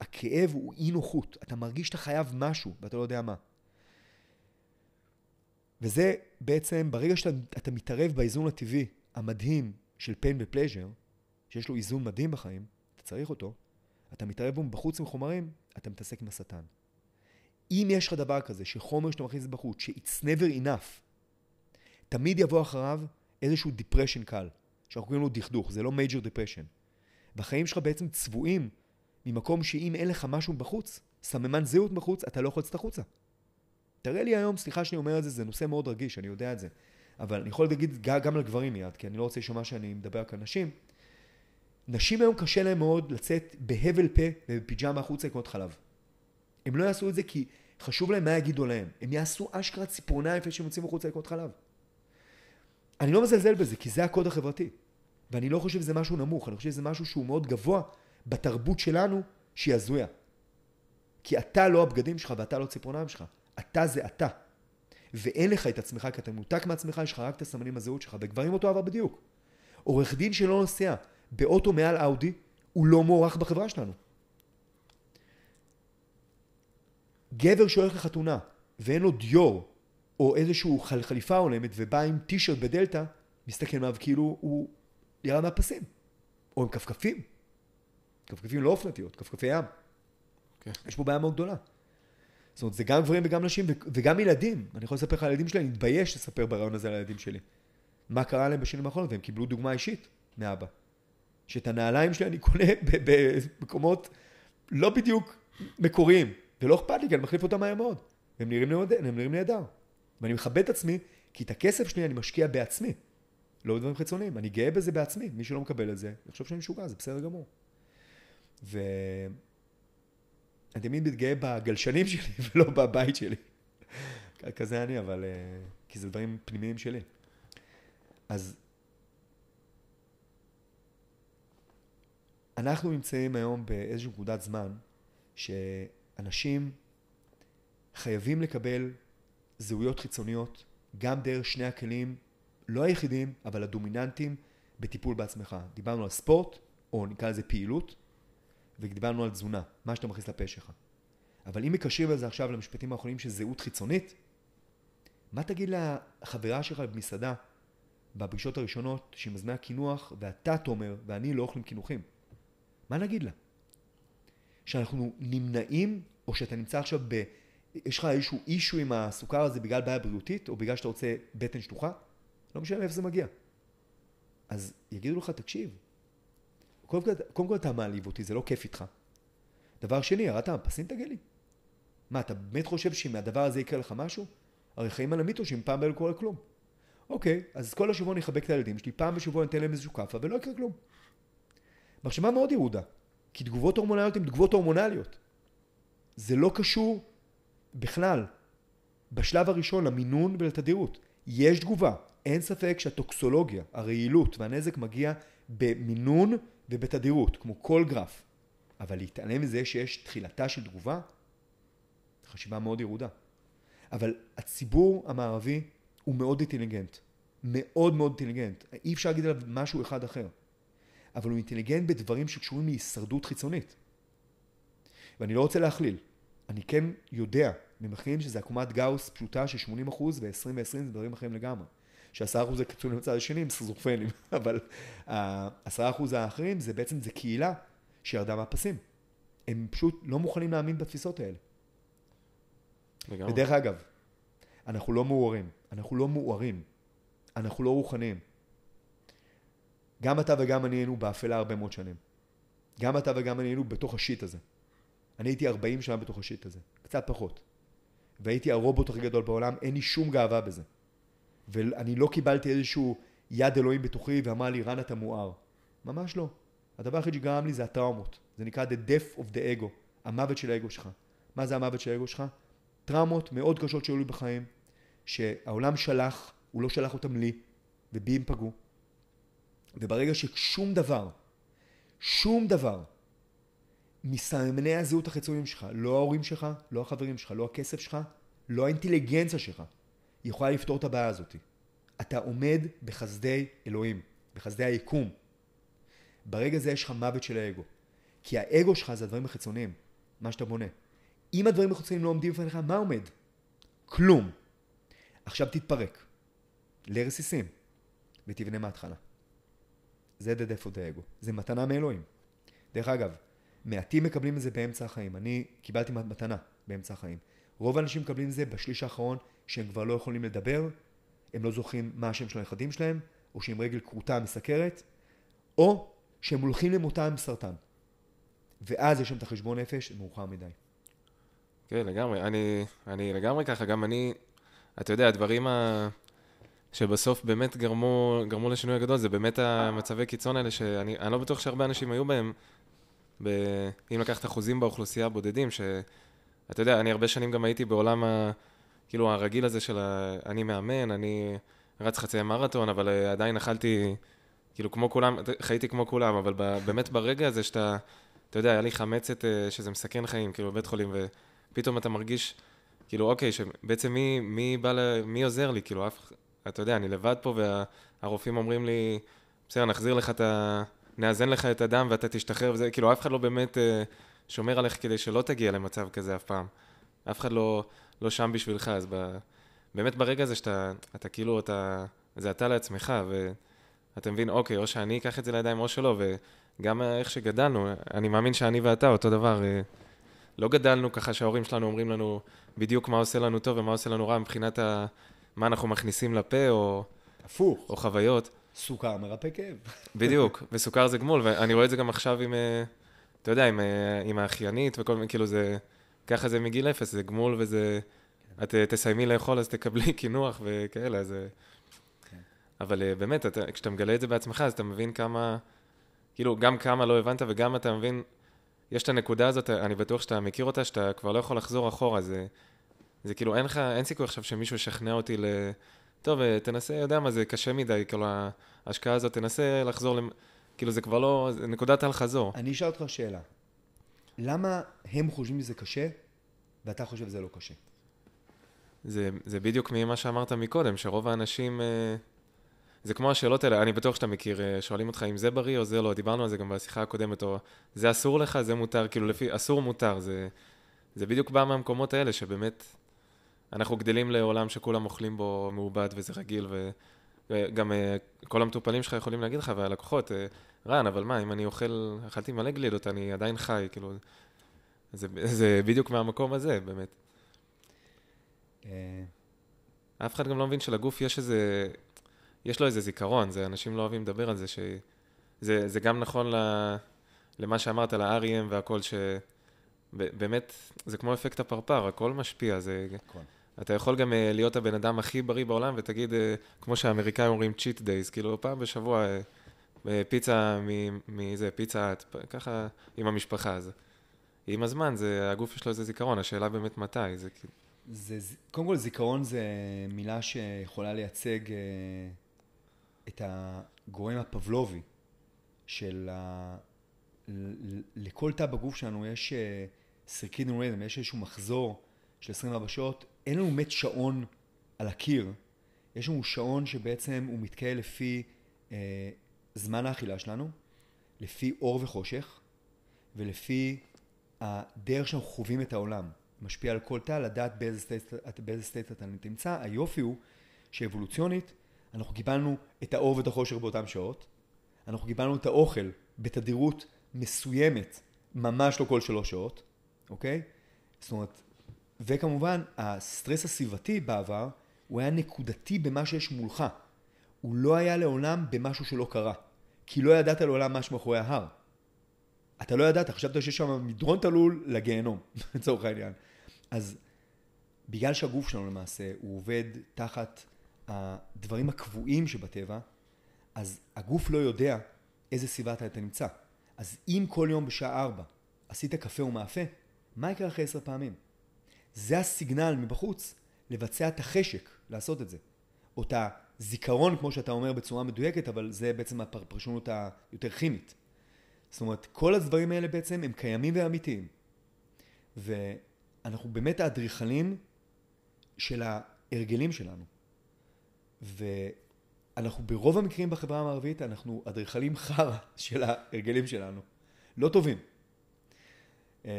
הכאב הוא אי נוחות. אתה מרגיש שאתה חייב משהו, ואתה לא יודע מה. וזה בעצם, ברגע שאתה מתערב באיזון הטבעי המדהים של pain ופלז'ר, שיש לו איזון מדהים בחיים, אתה צריך אותו, אתה מתערב בו בחוץ מחומרים, אתה מתעסק עם השטן. אם יש לך דבר כזה, שחומר שאתה מכניס בחוץ, ש-it's never enough, תמיד יבוא אחריו איזשהו depression קל, שאנחנו קוראים לו דכדוך, זה לא major depression. והחיים שלך בעצם צבועים ממקום שאם אין לך משהו בחוץ, סממן זהות בחוץ, אתה לא יכול לצאת החוצה. תראה לי היום, סליחה שאני אומר את זה, זה נושא מאוד רגיש, אני יודע את זה. אבל אני יכול להגיד גם לגברים מיד, כי אני לא רוצה לשמוע שאני מדבר רק על נשים. נשים היום קשה להם מאוד לצאת בהבל פה ובפיג'מה החוצה לקנות חלב. הם לא יעשו את זה כי חשוב להם מה יגידו להם. הם יעשו אשכרה ציפורניים לפני שהם יוצאים החוצה לקנות חלב. אני לא מזלזל בזה, כי זה הקוד החברתי. ואני לא חושב שזה משהו נמוך, אני חושב שזה משהו שהוא מאוד גבוה בתרבות שלנו, שהיא הזויה. כי אתה לא הבגדים שלך ואתה לא ציפורניים שלך. אתה זה אתה. ואין לך את עצמך, כי אתה מנותק מעצמך, יש לך רק את הסמנים הזהות שלך. בגברים אותו עבר בדיוק. עורך דין שלא נוסע באוטו מעל אאודי, הוא לא מוערך בחברה שלנו. גבר שהולך לחתונה ואין לו דיור או איזשהו חליפה הולמת ובא עם טישרט בדלתא, מסתכל עליו כאילו הוא ירד מהפסים. או עם כפכפים. כפכפים לא אופנתיות, כפכפי ים. Okay. כן. יש פה בעיה מאוד גדולה. זאת אומרת, זה גם גברים וגם נשים וגם ילדים. אני יכול לספר לך על הילדים שלי, אני מתבייש לספר ברעיון הזה על הילדים שלי. מה קרה להם בשנים האחרונות, והם קיבלו דוגמה אישית מאבא. שאת הנעליים שלי אני קונה במקומות לא בדיוק מקוריים, ולא אכפת לי, כי אני מחליף אותם מהר מאוד. והם נראים נהדר. ואני מכבד את עצמי, כי את הכסף שלי אני משקיע בעצמי. לא בדברים חיצוניים. אני גאה בזה בעצמי. מי שלא מקבל את זה, יחשוב שאני משוגע, זה בסדר גמור. ו... אני תמיד מתגאה בגלשנים שלי ולא בבית שלי. כזה אני, אבל... אה, כי זה דברים פנימיים שלי. אז אנחנו נמצאים היום באיזושהי נקודת זמן שאנשים חייבים לקבל זהויות חיצוניות גם דרך שני הכלים, לא היחידים, אבל הדומיננטיים בטיפול בעצמך. דיברנו על ספורט, או נקרא לזה פעילות, ודיברנו על תזונה, מה שאתה מכניס לפה שלך. אבל אם מקשרים את זה עכשיו למשפטים האחרונים של זהות חיצונית, מה תגיד לחברה שלך במסעדה, בפגישות הראשונות, שהיא מזמינה קינוח, ואתה, תומר, ואני לא אוכלים קינוחים? מה נגיד לה? שאנחנו נמנעים, או שאתה נמצא עכשיו ב... יש לך איזשהו אישו עם הסוכר הזה בגלל בעיה בריאותית, או בגלל שאתה רוצה בטן שלוחה? לא משנה מאיפה זה מגיע. אז יגידו לך, תקשיב, קודם כל, קודם כל אתה מעליב אותי, זה לא כיף איתך. דבר שני, ירדת מהפסים תגיד לי? מה, אתה באמת חושב שאם מהדבר הזה יקרה לך משהו? הרי חיים על המיתו שאם פעם ב- לא קורה כלום. אוקיי, אז כל השבוע אני אחבק את הילדים שלי, פעם בשבוע אני אתן להם איזשהו כאפה ולא יקרה כלום. מחשבה מאוד ירודה, כי תגובות הורמונליות הן תגובות הורמונליות. זה לא קשור בכלל, בשלב הראשון, למינון ולתדירות. יש תגובה, אין ספק שהטוקסולוגיה, הרעילות והנזק מגיע במינון ובתדירות, כמו כל גרף. אבל להתעלם מזה שיש תחילתה של תגובה, חשיבה מאוד ירודה. אבל הציבור המערבי הוא מאוד אינטליגנט. מאוד מאוד אינטליגנט. אי אפשר להגיד עליו משהו אחד אחר. אבל הוא אינטליגנט בדברים שקשורים להישרדות חיצונית. ואני לא רוצה להכליל. אני כן יודע ממחקרים שזה עקומת גאוס פשוטה של 80% ו-20 ו-20 זה דברים אחרים לגמרי. שעשרה אחוז זה קיצונים בצד השני הם סכיזופרנים, אבל העשרה אחוז האחרים זה בעצם, זה קהילה שירדה מהפסים. הם פשוט לא מוכנים להאמין בתפיסות האלה. לגמרי. ודרך אגב, אנחנו לא מאוהרים, אנחנו לא מאוהרים, אנחנו לא רוחניים. גם אתה וגם אני היינו באפלה הרבה מאוד שנים. גם אתה וגם אני היינו בתוך השיט הזה. אני הייתי 40 שנה בתוך השיט הזה, קצת פחות. והייתי הרובוט הכי גדול בעולם, אין לי שום גאווה בזה. ואני לא קיבלתי איזשהו יד אלוהים בתוכי ואמר לי, רן אתה מואר. ממש לא. הדבר היחיד שגרם לי זה הטראומות. זה נקרא the death of the ego, המוות של האגו שלך. מה זה המוות של האגו שלך? טראומות מאוד קשות שהיו לי בחיים, שהעולם שלח, הוא לא שלח אותם לי, ובי הם פגעו. וברגע ששום דבר, שום דבר, מסממני הזהות החיצוניים שלך, לא ההורים שלך, לא החברים שלך, לא הכסף שלך, לא האינטליגנציה שלך, יכולה לפתור את הבעיה הזאת. אתה עומד בחסדי אלוהים, בחסדי היקום. ברגע זה יש לך מוות של האגו. כי האגו שלך זה הדברים החיצוניים, מה שאתה בונה. אם הדברים החיצוניים לא עומדים בפניך, מה עומד? כלום. עכשיו תתפרק לרסיסים ותבנה מההתחלה. זה death of the ego. זה מתנה מאלוהים. דרך אגב, מעטים מקבלים את זה באמצע החיים. אני קיבלתי מתנה באמצע החיים. רוב האנשים מקבלים את זה בשליש האחרון שהם כבר לא יכולים לדבר, הם לא זוכרים מה השם של הנכדים שלהם, או שהם רגל כרותה מסכרת, או שהם הולכים למותם סרטן. ואז יש שם את החשבון נפש, מאוחר מדי. כן, לגמרי. אני, אני לגמרי ככה, גם אני, אתה יודע, הדברים ה... שבסוף באמת גרמו, גרמו לשינוי הגדול, זה באמת המצבי קיצון האלה, שאני לא בטוח שהרבה אנשים היו בהם, ב, אם לקחת אחוזים באוכלוסייה הבודדים, שאתה יודע, אני הרבה שנים גם הייתי בעולם ה... כאילו הרגיל הזה של ה... אני מאמן, אני רץ חצי מרתון, אבל עדיין אכלתי, כאילו כמו כולם, חייתי כמו כולם, אבל באמת ברגע הזה שאתה, אתה יודע, היה לי חמצת אה, שזה מסכן חיים, כאילו בבית חולים, ופתאום אתה מרגיש, כאילו, אוקיי, שבעצם מי, מי בא, ל... מי עוזר לי, כאילו, אף, אתה יודע, אני לבד פה, והרופאים וה... אומרים לי, בסדר, נחזיר לך את ה... נאזן לך את הדם ואתה תשתחרר וזה, כאילו, אף אחד לא באמת אה, שומר עליך כדי שלא תגיע למצב כזה אף פעם. אף אחד לא... לא שם בשבילך, אז ב... באמת ברגע הזה שאתה, אתה כאילו, אתה, זה אתה לעצמך, ואתה מבין, אוקיי, או שאני אקח את זה לידיים או שלא, וגם איך שגדלנו, אני מאמין שאני ואתה אותו דבר. אה, לא גדלנו ככה שההורים שלנו אומרים לנו בדיוק מה עושה לנו טוב ומה עושה לנו רע מבחינת ה... מה אנחנו מכניסים לפה, או... הפוך. או חוויות. סוכר מרפא כאב. בדיוק, וסוכר זה גמול, ואני רואה את זה גם עכשיו עם, אה, אתה יודע, עם, אה, עם האחיינית וכל מיני, כאילו זה... ככה זה מגיל אפס, זה גמול וזה... כן. את תסיימי לאכול אז תקבלי קינוח וכאלה, אז... כן. אבל אה, באמת, אתה, כשאתה מגלה את זה בעצמך, אז אתה מבין כמה... כאילו, גם כמה לא הבנת וגם אתה מבין... יש את הנקודה הזאת, אני בטוח שאתה מכיר אותה, שאתה כבר לא יכול לחזור אחורה, זה... זה כאילו, אין לך, אין סיכוי עכשיו שמישהו ישכנע אותי ל... טוב, אה, תנסה, יודע מה, זה קשה מדי, כאילו, ההשקעה הזאת, תנסה לחזור, למ... כאילו, זה כבר לא, זה נקודת אל חזור. אני אשאל אותך שאלה. למה הם חושבים שזה קשה, ואתה חושב שזה לא קשה? זה, זה בדיוק ממה שאמרת מקודם, שרוב האנשים... אה, זה כמו השאלות האלה, אני בטוח שאתה מכיר, אה, שואלים אותך אם זה בריא או זה לא, דיברנו על זה גם בשיחה הקודמת, או זה אסור לך, זה מותר, כאילו לפי, אסור מותר, זה, זה בדיוק בא מהמקומות האלה, שבאמת אנחנו גדלים לעולם שכולם אוכלים בו מעובד וזה רגיל, ו, וגם אה, כל המטופלים שלך יכולים להגיד לך, והלקוחות, רן, אבל מה, אם אני אוכל, אכלתי מלא גלידות, אני עדיין חי, כאילו, זה, זה בדיוק מהמקום הזה, באמת. אה. אף אחד גם לא מבין שלגוף יש איזה, יש לו איזה זיכרון, זה, אנשים לא אוהבים לדבר על זה, שזה זה גם נכון ל, למה שאמרת, ל-REM והכל, שבאמת, זה כמו אפקט הפרפר, הכל משפיע, זה... נכון. אתה יכול גם אה, להיות הבן אדם הכי בריא בעולם ותגיד, אה, כמו שהאמריקאים אומרים צ'יט דייז, כאילו פעם בשבוע פיצה מזה, פיצה, ככה עם המשפחה. אז עם הזמן, זה, הגוף יש לו איזה זיכרון, השאלה באמת מתי. זה כאילו... זה, קודם כל זיכרון זה מילה שיכולה לייצג אה, את הגורם הפבלובי של ה... לכל תא בגוף שלנו יש circadian rhythm, יש איזשהו מחזור של 24 שעות, אין לנו באמת שעון על הקיר, יש לנו שעון שבעצם הוא מתכייל לפי אה, זמן האכילה שלנו, לפי אור וחושך, ולפי הדרך שאנחנו חווים את העולם. משפיע על כל תא, לדעת באיזה state, באיזה state אתה נמצא. היופי הוא שאבולוציונית, אנחנו קיבלנו את האור ואת החושך באותן שעות, אנחנו קיבלנו את האוכל בתדירות מסוימת, ממש לא כל שלוש שעות, אוקיי? זאת אומרת, וכמובן, הסטרס הסביבתי בעבר, הוא היה נקודתי במה שיש מולך. הוא לא היה לעולם במשהו שלא קרה. כי לא ידעת לעולם מה שמאחורי ההר. אתה לא ידעת, חשבת שיש שם מדרון תלול לגיהנום, לצורך העניין. אז בגלל שהגוף שלנו למעשה, הוא עובד תחת הדברים הקבועים שבטבע, אז הגוף לא יודע איזה סביבה אתה נמצא. אז אם כל יום בשעה ארבע עשית קפה ומאפה, מה יקרה אחרי עשר פעמים? זה הסיגנל מבחוץ לבצע את החשק לעשות את זה. או את הזיכרון, כמו שאתה אומר בצורה מדויקת, אבל זה בעצם הפרשנות היותר כימית. זאת אומרת, כל הדברים האלה בעצם הם קיימים ואמיתיים. ואנחנו באמת האדריכלים של ההרגלים שלנו. ואנחנו ברוב המקרים בחברה המערבית, אנחנו אדריכלים חרא של ההרגלים שלנו. לא טובים. אה,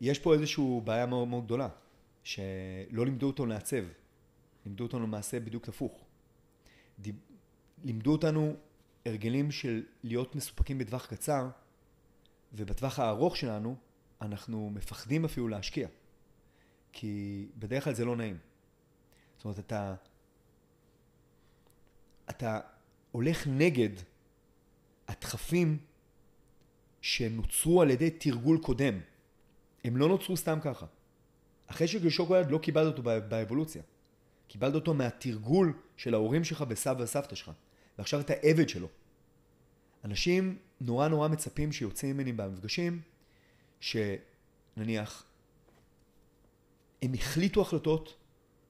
יש פה איזושהי בעיה מאוד מאוד גדולה, שלא לימדו אותו לעצב, לימדו אותנו למעשה בדיוק הפוך. לימדו אותנו הרגלים של להיות מסופקים בטווח קצר, ובטווח הארוך שלנו אנחנו מפחדים אפילו להשקיע, כי בדרך כלל זה לא נעים. זאת אומרת, אתה, אתה הולך נגד הדחפים שנוצרו על ידי תרגול קודם. הם לא נוצרו סתם ככה. החשק לשוקולד לא קיבלת אותו באבולוציה. קיבלת אותו מהתרגול של ההורים שלך בסבא וסבתא שלך. ועכשיו אתה עבד שלו. אנשים נורא נורא מצפים שיוצאים ממני במפגשים, שנניח, הם החליטו החלטות,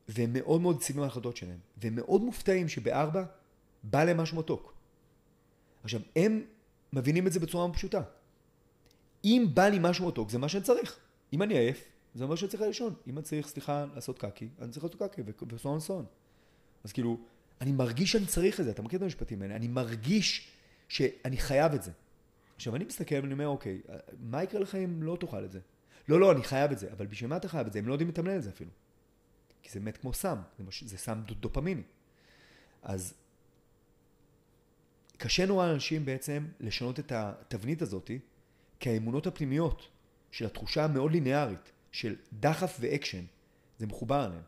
והם מאוד מאוד יציבים ההחלטות שלהם, והם מאוד מופתעים שבארבע בא להם משהו מתוק. עכשיו, הם מבינים את זה בצורה פשוטה. אם בא לי משהו מתוק, זה מה שאני צריך. אם אני עייף, זה אומר שאני צריך לישון. אם אני צריך, סליחה, לעשות קקי, אני צריך לעשות קקי, וסון סון. אז כאילו, אני מרגיש שאני צריך את זה, אתה מכיר את המשפטים האלה? אני מרגיש שאני חייב את זה. עכשיו, אני מסתכל ואני אומר, אוקיי, מה יקרה לך אם לא תאכל את זה? לא, לא, אני חייב את זה, אבל בשביל מה אתה חייב את זה? הם לא יודעים לתמלל את זה אפילו. כי זה מת כמו סם, זה, מש... זה סם דופמיני. אז קשה נורא לאנשים בעצם לשנות את התבנית הזאתי, כי האמונות הפנימיות של התחושה המאוד ליניארית של דחף ואקשן, זה מחובר עליהם.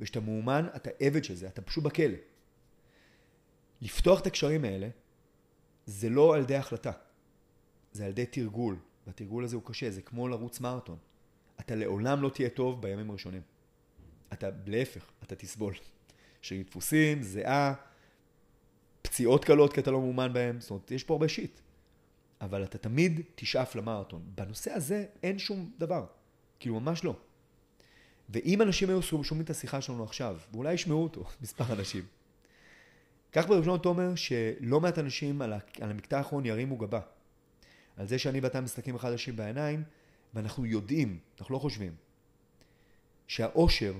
וכשאתה מאומן, אתה עבד של זה, אתה פשוט בכלא. לפתוח את הקשרים האלה, זה לא על ידי החלטה, זה על ידי תרגול, והתרגול הזה הוא קשה, זה כמו לרוץ מרתון. אתה לעולם לא תהיה טוב בימים הראשונים. אתה, להפך, אתה תסבול. שרירים דפוסים, זיעה, פציעות קלות כי אתה לא מאומן בהם, זאת אומרת, יש פה הרבה שיט. אבל אתה תמיד תשאף למרתון. בנושא הזה אין שום דבר. כאילו, ממש לא. ואם אנשים היו שומעים את השיחה שלנו עכשיו, ואולי ישמעו אותו, מספר אנשים, כך בראשון תומר שלא מעט אנשים על, המקטע האחרון ירימו גבה. על זה שאני ואתה מסתכלים אחד לשני בעיניים, ואנחנו יודעים, אנחנו לא חושבים, שהאושר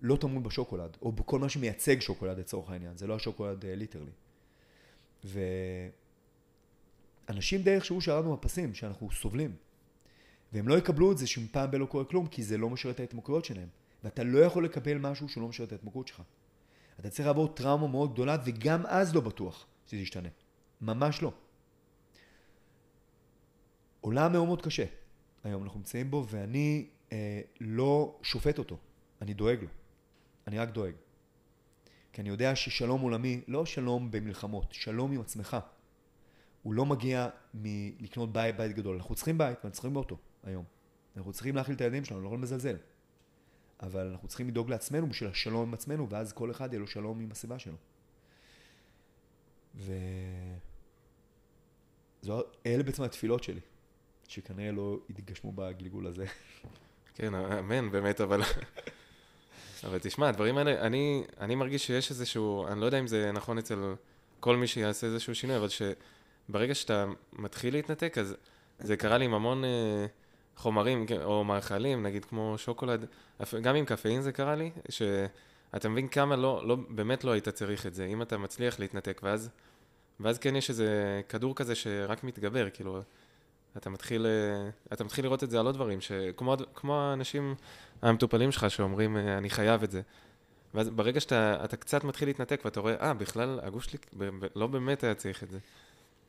לא טמון בשוקולד, או בכל מה שמייצג שוקולד לצורך העניין, זה לא השוקולד ליטרלי. אה, ואנשים די יחשבו שערנו בפסים, שאנחנו סובלים. והם לא יקבלו את זה שאם פעם בלא קורה כלום, כי זה לא משרת את ההתמכרויות שלהם. ואתה לא יכול לקבל משהו שלא משרת את ההתמכרות שלך. אתה צריך לעבור טראומה מאוד גדולה, וגם אז לא בטוח שזה ישתנה. ממש לא. עולם מאוד מאוד קשה. היום אנחנו נמצאים בו, ואני אה, לא שופט אותו, אני דואג לו. אני רק דואג. כי אני יודע ששלום עולמי, לא שלום במלחמות, שלום עם עצמך. הוא לא מגיע מלקנות בית, בית גדול. אנחנו צריכים בית, ואנחנו צריכים אותו היום. אנחנו צריכים להאכיל את הילדים שלנו, לא יכולים לזלזל. אבל אנחנו צריכים לדאוג לעצמנו בשביל השלום עם עצמנו, ואז כל אחד יהיה לו שלום עם הסביבה שלו. ו... זו, אלה בעצם התפילות שלי, שכנראה לא יתגשמו בגלגול הזה. כן, אמן באמת, אבל... אבל תשמע, הדברים האלה, אני, אני מרגיש שיש איזשהו, אני לא יודע אם זה נכון אצל כל מי שיעשה איזשהו שינוי, אבל שברגע שאתה מתחיל להתנתק, אז זה קרה לי עם המון אה, חומרים כן, או מאכלים, נגיד כמו שוקולד, גם עם קפאין זה קרה לי, שאתה מבין כמה לא, לא, באמת לא היית צריך את זה, אם אתה מצליח להתנתק, ואז, ואז כן יש איזה כדור כזה שרק מתגבר, כאילו, אתה מתחיל, אה, אתה מתחיל לראות את זה על עוד דברים, שכמו כמו האנשים המטופלים שלך שאומרים, אה, אני חייב את זה. ואז ברגע שאתה קצת מתחיל להתנתק ואתה רואה, אה, בכלל הגוף שלי לא באמת היה צריך את זה.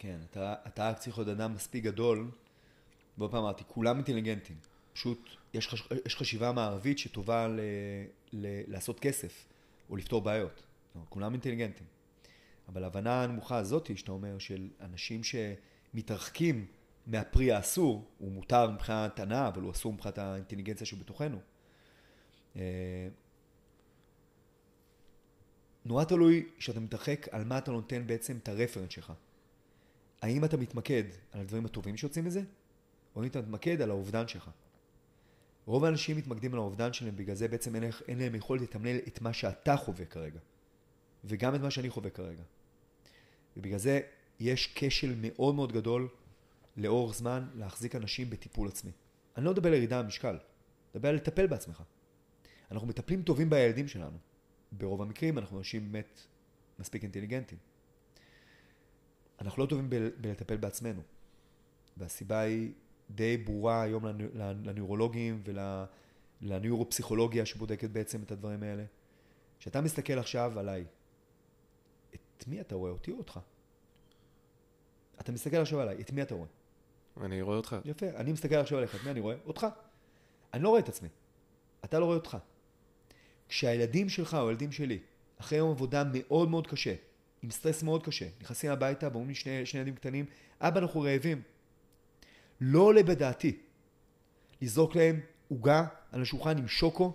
כן, אתה, אתה רק צריך להיות אדם מספיק גדול, ועוד פעם אמרתי, כולם אינטליגנטים. פשוט יש, חש, יש חשיבה מערבית שטובה ל, ל, לעשות כסף, או לפתור בעיות. כולם אינטליגנטים. אבל ההבנה הנמוכה הזאת, שאתה אומר, של אנשים שמתרחקים מהפרי האסור, הוא מותר מבחינת הנאה, אבל הוא אסור מבחינת האינטליגנציה שבתוכנו. אה, נורא תלוי שאתה מתרחק על מה אתה נותן בעצם את הרפרנס שלך. האם אתה מתמקד על הדברים הטובים שיוצאים מזה, או אם אתה מתמקד על האובדן שלך. רוב האנשים מתמקדים על האובדן שלהם, בגלל זה בעצם אין, אין להם יכולת לתמלל את מה שאתה חווה כרגע, וגם את מה שאני חווה כרגע. ובגלל זה יש כשל מאוד מאוד גדול לאורך זמן להחזיק אנשים בטיפול עצמי. אני לא מדבר על ירידה במשקל, אני מדבר על לטפל בעצמך. אנחנו מטפלים טובים בילדים שלנו. ברוב המקרים אנחנו אנשים באמת מספיק אינטליגנטים. אנחנו לא טובים ב- בלטפל בעצמנו. והסיבה היא די ברורה היום לנוירולוגים ולנוירופסיכולוגיה שבודקת בעצם את הדברים האלה. כשאתה מסתכל עכשיו עליי, את מי אתה רואה? אותי או אותך? אתה מסתכל עכשיו עליי, את מי אתה רואה? אני רואה אותך. יפה, אני מסתכל עכשיו עליך, את מי אני רואה? אותך. אני לא רואה את עצמי. אתה לא רואה אותך. כשהילדים שלך או הילדים שלי, אחרי יום עבודה מאוד מאוד קשה, עם סטרס מאוד קשה, נכנסים הביתה ואומרים לי שני, שני ילדים קטנים, אבא אנחנו רעבים. לא עולה בדעתי לזרוק להם עוגה על השולחן עם שוקו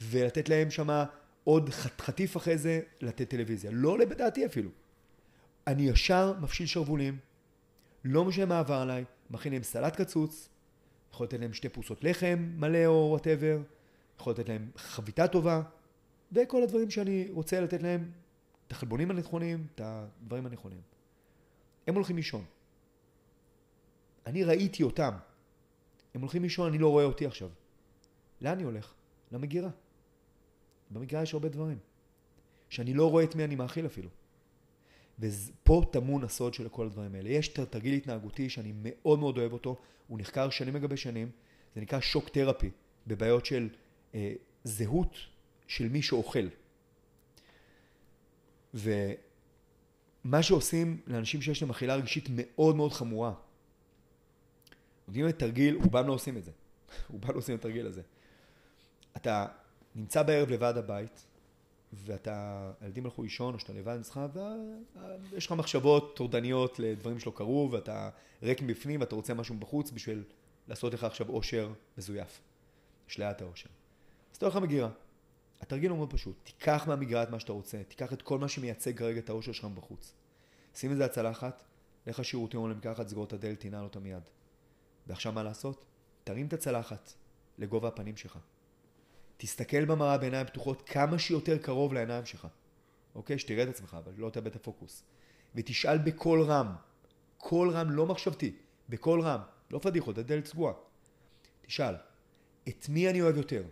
ולתת להם שם עוד חטיף אחרי זה לתת טלוויזיה. לא עולה בדעתי אפילו. אני ישר מפשיל שרוולים, לא משנה מה עבר עליי, מכין להם סלט קצוץ, יכול לתת להם שתי פרוסות לחם מלא או וואטאבר, יכול לתת להם חביתה טובה, וכל הדברים שאני רוצה לתת להם, את החלבונים הנכונים, את הדברים הנכונים. הם הולכים לישון. אני ראיתי אותם. הם הולכים לישון, אני לא רואה אותי עכשיו. לאן אני הולך? למגירה. במגירה יש הרבה דברים. שאני לא רואה את מי אני מאכיל אפילו. ופה טמון הסוד של כל הדברים האלה. יש תרגיל התנהגותי שאני מאוד מאוד אוהב אותו, הוא נחקר שנים לגבי שנים, זה נקרא שוק תרפי, בבעיות של אה, זהות של מי שאוכל. ומה שעושים לאנשים שיש להם אכילה רגשית מאוד מאוד חמורה, נותנים את תרגיל, רובם לא עושים את זה. רובם לא עושים את התרגיל הזה. אתה נמצא בערב לבד הבית, ואתה, הילדים הלכו לישון, או שאתה לבד אצלך, ויש לך מחשבות טורדניות לדברים שלא קרו, ואתה ריק מבפנים, ואתה רוצה משהו בחוץ בשביל לעשות לך עכשיו אושר מזויף. אשליית האושר. אז אתה הולך למגירה. התרגיל הוא מאוד פשוט. תיקח מהמגירה את מה שאתה רוצה, תיקח את כל מה שמייצג כרגע את האושר שלך בחוץ. שים את זה הצלחת, לך לשירותים או למקחת, סגור את הדלת, תנעל אותה מיד. ועכשיו מה לעשות? תרים את הצלחת לגובה הפנים שלך. תסתכל במראה בעיניים פתוחות כמה שיותר קרוב לעיניים שלך. אוקיי? שתראה את עצמך, אבל לא תאבד את הפוקוס. ותשאל בקול רם, קול רם לא מחשבתי, בקול רם, לא פדיחות, הדלת סגורה. תשאל, את מי אני אוהב יותר?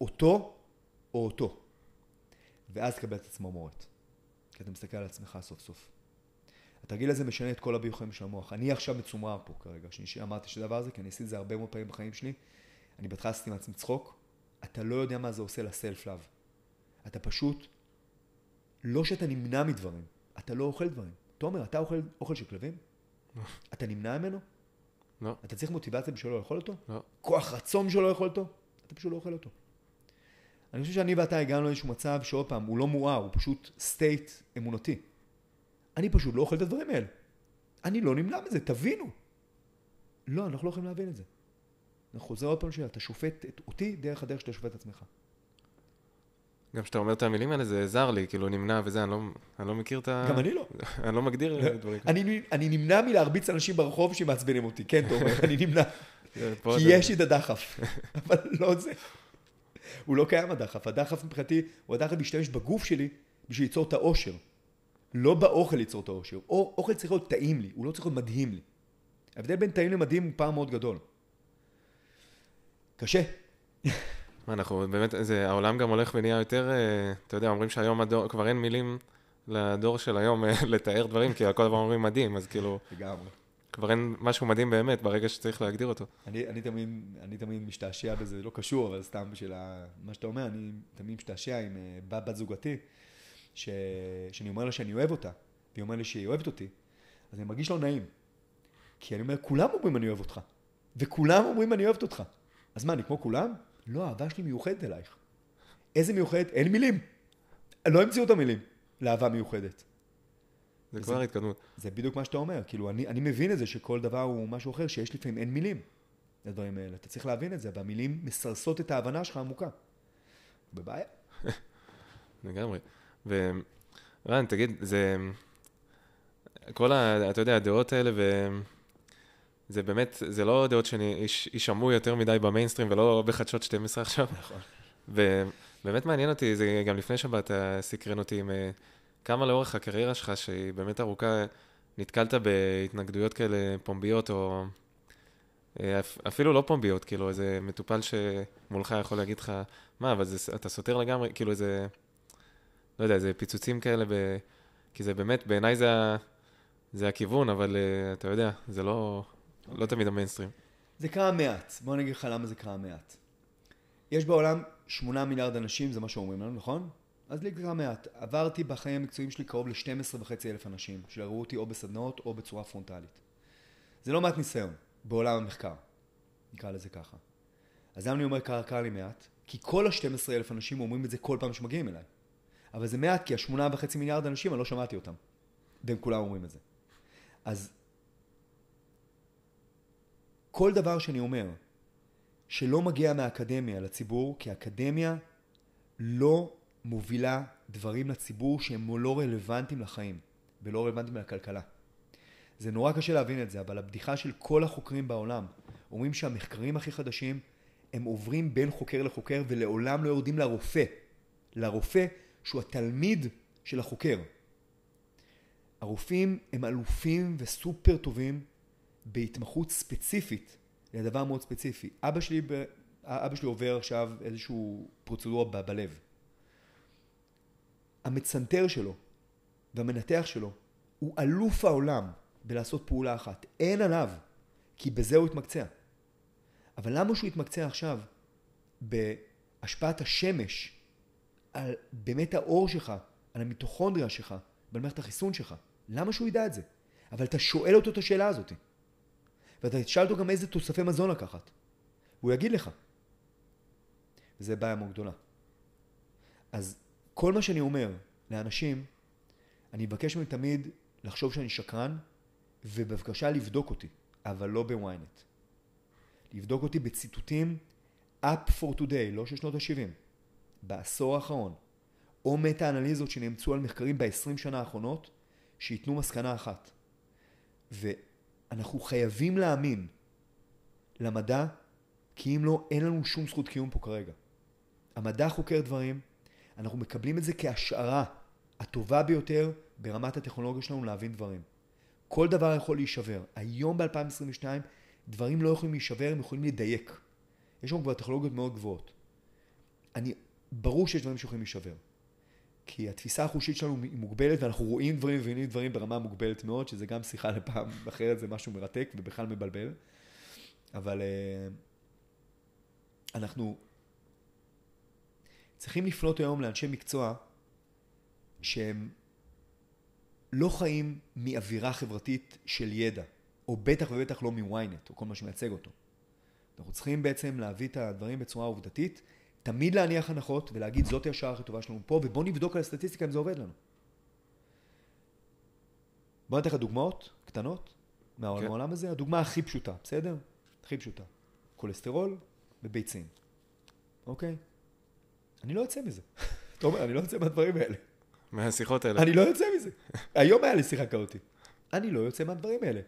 אותו או אותו? ואז תקבל את הצמרמורת. כי אתה מסתכל על עצמך סוף סוף. התרגיל הזה משנה את כל הביוכימים של המוח. אני עכשיו מצומרר פה כרגע, שאמרתי את הדבר הזה, כי אני עשיתי את זה הרבה מאוד פעמים בחיים שלי. אני בהתחלה עשיתי מעצמי צחוק, אתה לא יודע מה זה עושה לסלף לאב. אתה פשוט, לא שאתה נמנע מדברים, אתה לא אוכל דברים. תומר, אתה אוכל אוכל של כלבים? אתה נמנע ממנו? לא. אתה צריך מוטיבציה בשביל לא לאכול אותו? לא. כוח רצון בשביל לא לאכול אותו? אתה פשוט לא אוכל אותו. אני חושב שאני ואתה הגענו לאיזשהו מצב שעוד פעם, הוא לא מואר, הוא פשוט סטייט אמונתי. אני פשוט לא אוכל את הדברים האלה. אני לא נמנע מזה, תבינו. לא, אנחנו לא יכולים להבין את זה. אני חוזר עוד פעם שאתה שופט את אותי דרך הדרך שאתה שופט את עצמך. גם כשאתה אומר את המילים האלה זה זר לי, כאילו נמנע וזה, אני לא, אני לא מכיר את ה... גם אני לא. אני לא מגדיר דברים כאלה. אני, אני נמנע מלהרביץ אנשים ברחוב שמעצבנים אותי, כן, אתה אומר, אני נמנע. כי יש לי את הדחף, אבל לא זה. הוא לא קיים הדחף, הדחף מבחינתי, הוא הדחף להשתמש בגוף שלי בשביל ליצור את האושר. לא באוכל ליצור את האושר. או, אוכל צריך להיות טעים לי, הוא לא צריך להיות מדהים לי. ההבדל בין טעים למדהים הוא פער מאוד גדול. קשה. מה, אנחנו באמת, זה, העולם גם הולך ונהיה יותר, אה, אתה יודע, אומרים שהיום הדור, כבר אין מילים לדור של היום אה, לתאר דברים, כי על כל דבר אומרים מדהים, אז כאילו, לגמרי. כבר אין משהו מדהים באמת, ברגע שצריך להגדיר אותו. אני, אני, תמיד, אני תמיד משתעשע בזה, לא קשור, אבל סתם בשביל מה שאתה אומר, אני תמיד משתעשע עם אה, בת, בת זוגתי, ש, שאני אומר לה שאני אוהב אותה, והיא אומרת לי שהיא אוהבת אותי, אז אני מרגיש לא נעים. כי אני אומר, כולם אומרים אני אוהב אותך, וכולם אומרים אני אוהבת אותך. אז מה, אני כמו כולם? לא, האהבה שלי מיוחדת אלייך. איזה מיוחדת? אין מילים. לא המציאו את המילים לאהבה מיוחדת. זה כבר התקדמות. זה בדיוק מה שאתה אומר, כאילו, אני, אני מבין את זה שכל דבר הוא משהו אחר, שיש לפעמים אין מילים לדברים האלה. אתה צריך להבין את זה, והמילים מסרסות את ההבנה שלך עמוקה. בבעיה. לגמרי. ורן, תגיד, זה... כל ה... אתה יודע, הדעות האלה, ו... זה באמת, זה לא דעות שיישמעו יותר מדי במיינסטרים ולא בחדשות 12 עכשיו. נכון. ובאמת מעניין אותי, זה גם לפני שבאת סקרן אותי עם אה, כמה לאורך הקריירה שלך, שהיא באמת ארוכה, נתקלת בהתנגדויות כאלה פומביות, או אה, אפ- אפילו לא פומביות, כאילו איזה מטופל שמולך יכול להגיד לך, מה, אבל זה, אתה סותר לגמרי, כאילו איזה, לא יודע, איזה פיצוצים כאלה, ב... כי זה באמת, בעיניי זה, זה הכיוון, אבל אה, אתה יודע, זה לא, לא תמיד המיינסטרים. זה קרה מעט. בוא אני אגיד לך למה זה קרה מעט. יש בעולם שמונה מיליארד אנשים, זה מה שאומרים לנו, נכון? אז לי קרה מעט. עברתי בחיים המקצועיים שלי קרוב ל-12 וחצי אלף אנשים, שראו אותי או בסדנאות או בצורה פרונטלית. זה לא מעט ניסיון בעולם המחקר, נקרא לזה ככה. אז למה אני אומר קרה, קרה לי מעט? כי כל ה-12 אלף אנשים אומרים את זה כל פעם שמגיעים אליי. אבל זה מעט כי השמונה וחצי מיליארד אנשים, אני לא שמעתי אותם. והם כולם אומרים את זה. אז כל דבר שאני אומר שלא מגיע מהאקדמיה לציבור, כי האקדמיה לא מובילה דברים לציבור שהם לא רלוונטיים לחיים ולא רלוונטיים לכלכלה. זה נורא קשה להבין את זה, אבל הבדיחה של כל החוקרים בעולם אומרים שהמחקרים הכי חדשים הם עוברים בין חוקר לחוקר ולעולם לא יורדים לרופא. לרופא שהוא התלמיד של החוקר. הרופאים הם אלופים וסופר טובים בהתמחות ספציפית לדבר מאוד ספציפי. אבא שלי. אבא שלי עובר עכשיו איזשהו פרוצדורה ב- בלב. המצנתר שלו והמנתח שלו הוא אלוף העולם בלעשות פעולה אחת. אין עליו, כי בזה הוא התמקצע. אבל למה שהוא יתמקצע עכשיו בהשפעת השמש על באמת האור שלך, על המיטוכונדריה שלך, ועל מערכת החיסון שלך? למה שהוא ידע את זה? אבל אתה שואל אותו את השאלה הזאת. ואתה תשאל אותו גם איזה תוספי מזון לקחת. והוא יגיד לך. וזה בעיה מאוד גדולה. אז כל מה שאני אומר לאנשים, אני מבקש מהם תמיד לחשוב שאני שקרן, ובבקשה לבדוק אותי, אבל לא בוויינט. לבדוק אותי בציטוטים up for today, לא של שנות ה-70, בעשור האחרון, או מטה-אנליזות שנאמצו על מחקרים ב-20 שנה האחרונות, שייתנו מסקנה אחת. ואנחנו חייבים להאמין למדע, כי אם לא, אין לנו שום זכות קיום פה כרגע. המדע חוקר דברים, אנחנו מקבלים את זה כהשערה הטובה ביותר ברמת הטכנולוגיה שלנו להבין דברים. כל דבר יכול להישבר. היום ב-2022 דברים לא יכולים להישבר, הם יכולים לדייק. יש לנו כבר טכנולוגיות מאוד גבוהות. אני, ברור שיש דברים שיכולים להישבר. כי התפיסה החושית שלנו היא מוגבלת ואנחנו רואים דברים ומבינים דברים ברמה מוגבלת מאוד, שזה גם שיחה לפעם אחרת, זה משהו מרתק ובכלל מבלבל. אבל אה, אנחנו צריכים לפנות היום לאנשי מקצוע שהם לא חיים מאווירה חברתית של ידע, או בטח ובטח לא מוויינט, או כל מה שמייצג אותו. אנחנו צריכים בעצם להביא את הדברים בצורה עובדתית, תמיד להניח הנחות ולהגיד זאת השעה הכי טובה שלנו פה, ובוא נבדוק על הסטטיסטיקה אם זה עובד לנו. בוא ניתן לך דוגמאות קטנות מהעולם כן. הזה. הדוגמה הכי פשוטה, בסדר? הכי פשוטה. כולסטרול וביצים, אוקיי? אני לא יוצא מזה. אתה אומר, אני לא יוצא מהדברים האלה. מהשיחות האלה. אני לא יוצא מזה. היום היה לי שיחה כזאתי. אני לא יוצא מהדברים האלה.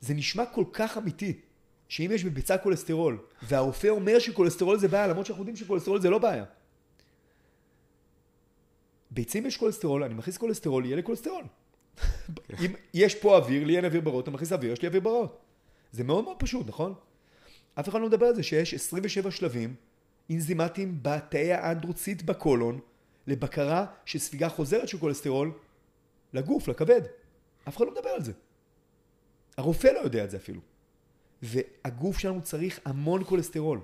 זה נשמע כל כך אמיתי, שאם יש בביצה כולסטרול, והרופא אומר שכולסטרול זה בעיה, למרות שאנחנו יודעים שכולסטרול זה לא בעיה. ביצים יש כולסטרול, אני מכניס כולסטרול, יהיה לי כולסטרול. אם יש פה אוויר, לי אין אוויר בריאות, אתה מכניס אוויר, יש לי אוויר בריאות. זה מאוד מאוד פשוט, נכון? אף אחד לא מדבר על זה שיש 27 שלבים אנזימטיים בתאי האנדרוציט בקולון לבקרה של ספיגה חוזרת של כולסטרול לגוף, לכבד. אף אחד לא מדבר על זה. הרופא לא יודע את זה אפילו. והגוף שלנו צריך המון כולסטרול.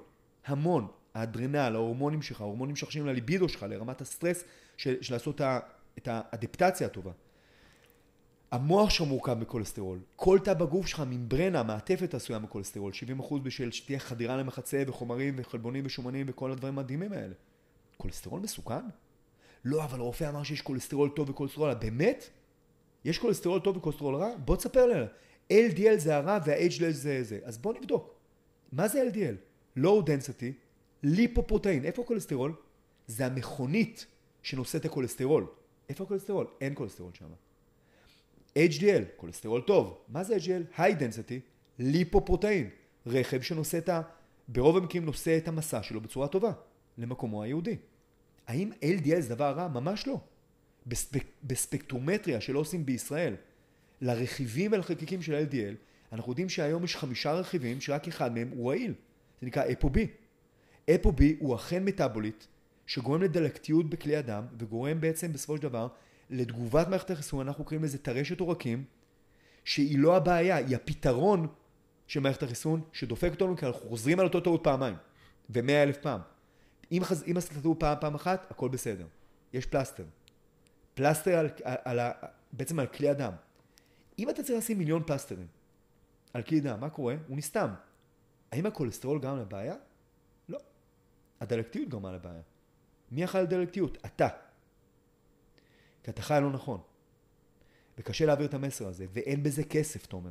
המון. האדרנל, ההורמונים שלך, ההורמונים שחשים לליבידו שלך, לרמת הסטרס של, של לעשות את האדפטציה הטובה. המוח שלך מורכב מכולסטרול. כל תא בגוף שלך, ממברנה, מעטפת עשויה מכולסטרול. 70% בשביל שתהיה חדירה למחצה וחומרים וחלבונים ושומנים וכל הדברים המדהימים האלה. כולסטרול מסוכן? לא, אבל הרופא אמר שיש כולסטרול טוב וכולסטרול, באמת? יש כולסטרול טוב וכולסטרול רע? בוא תספר לנו. LDL זה הרע וה-HDL זה זה. אז בוא נבדוק. מה זה LDL? Low density, lipoprotein. איפה הכולסטרול? זה המכונית שנושאת הכולסטרול. איפה הכולסטרול? אין כולסטרול שם. HDL, כולסטרול טוב. מה זה HDL? High density, lipoprotein. רכב שנושא את ה... ברוב המקרים נושא את המשא שלו בצורה טובה, למקומו הייעודי. האם LDL זה דבר רע? ממש לא. בספק, בספקטרומטריה שלא עושים בישראל, לרכיבים ולחלקיקים של LDL, אנחנו יודעים שהיום יש חמישה רכיבים שרק אחד מהם הוא רעיל. זה נקרא ApoB. אפו-B הוא אכן מטאבוליט שגורם לדלקתיות בכלי הדם וגורם בעצם בסופו של דבר לתגובת מערכת החיסון, אנחנו קוראים לזה טרשת עורקים, שהיא לא הבעיה, היא הפתרון של מערכת החיסון שדופק אותנו כי אנחנו חוזרים על אותו טעות פעמיים ומאה אלף פעם. אם, חז... אם עשית טעות פעם פעם אחת, הכל בסדר. יש פלסטר. פלסטר על, על, על, בעצם על כלי הדם. אם אתה צריך לשים מיליון פלסטרים על כלי דם, מה קורה? הוא נסתם. האם הכולסטרול גרם לבעיה? לא. הדלקתיות גרמה לבעיה. מי אכל דלקתיות? אתה. כי אתה חי לא נכון. וקשה להעביר את המסר הזה, ואין בזה כסף, תומר.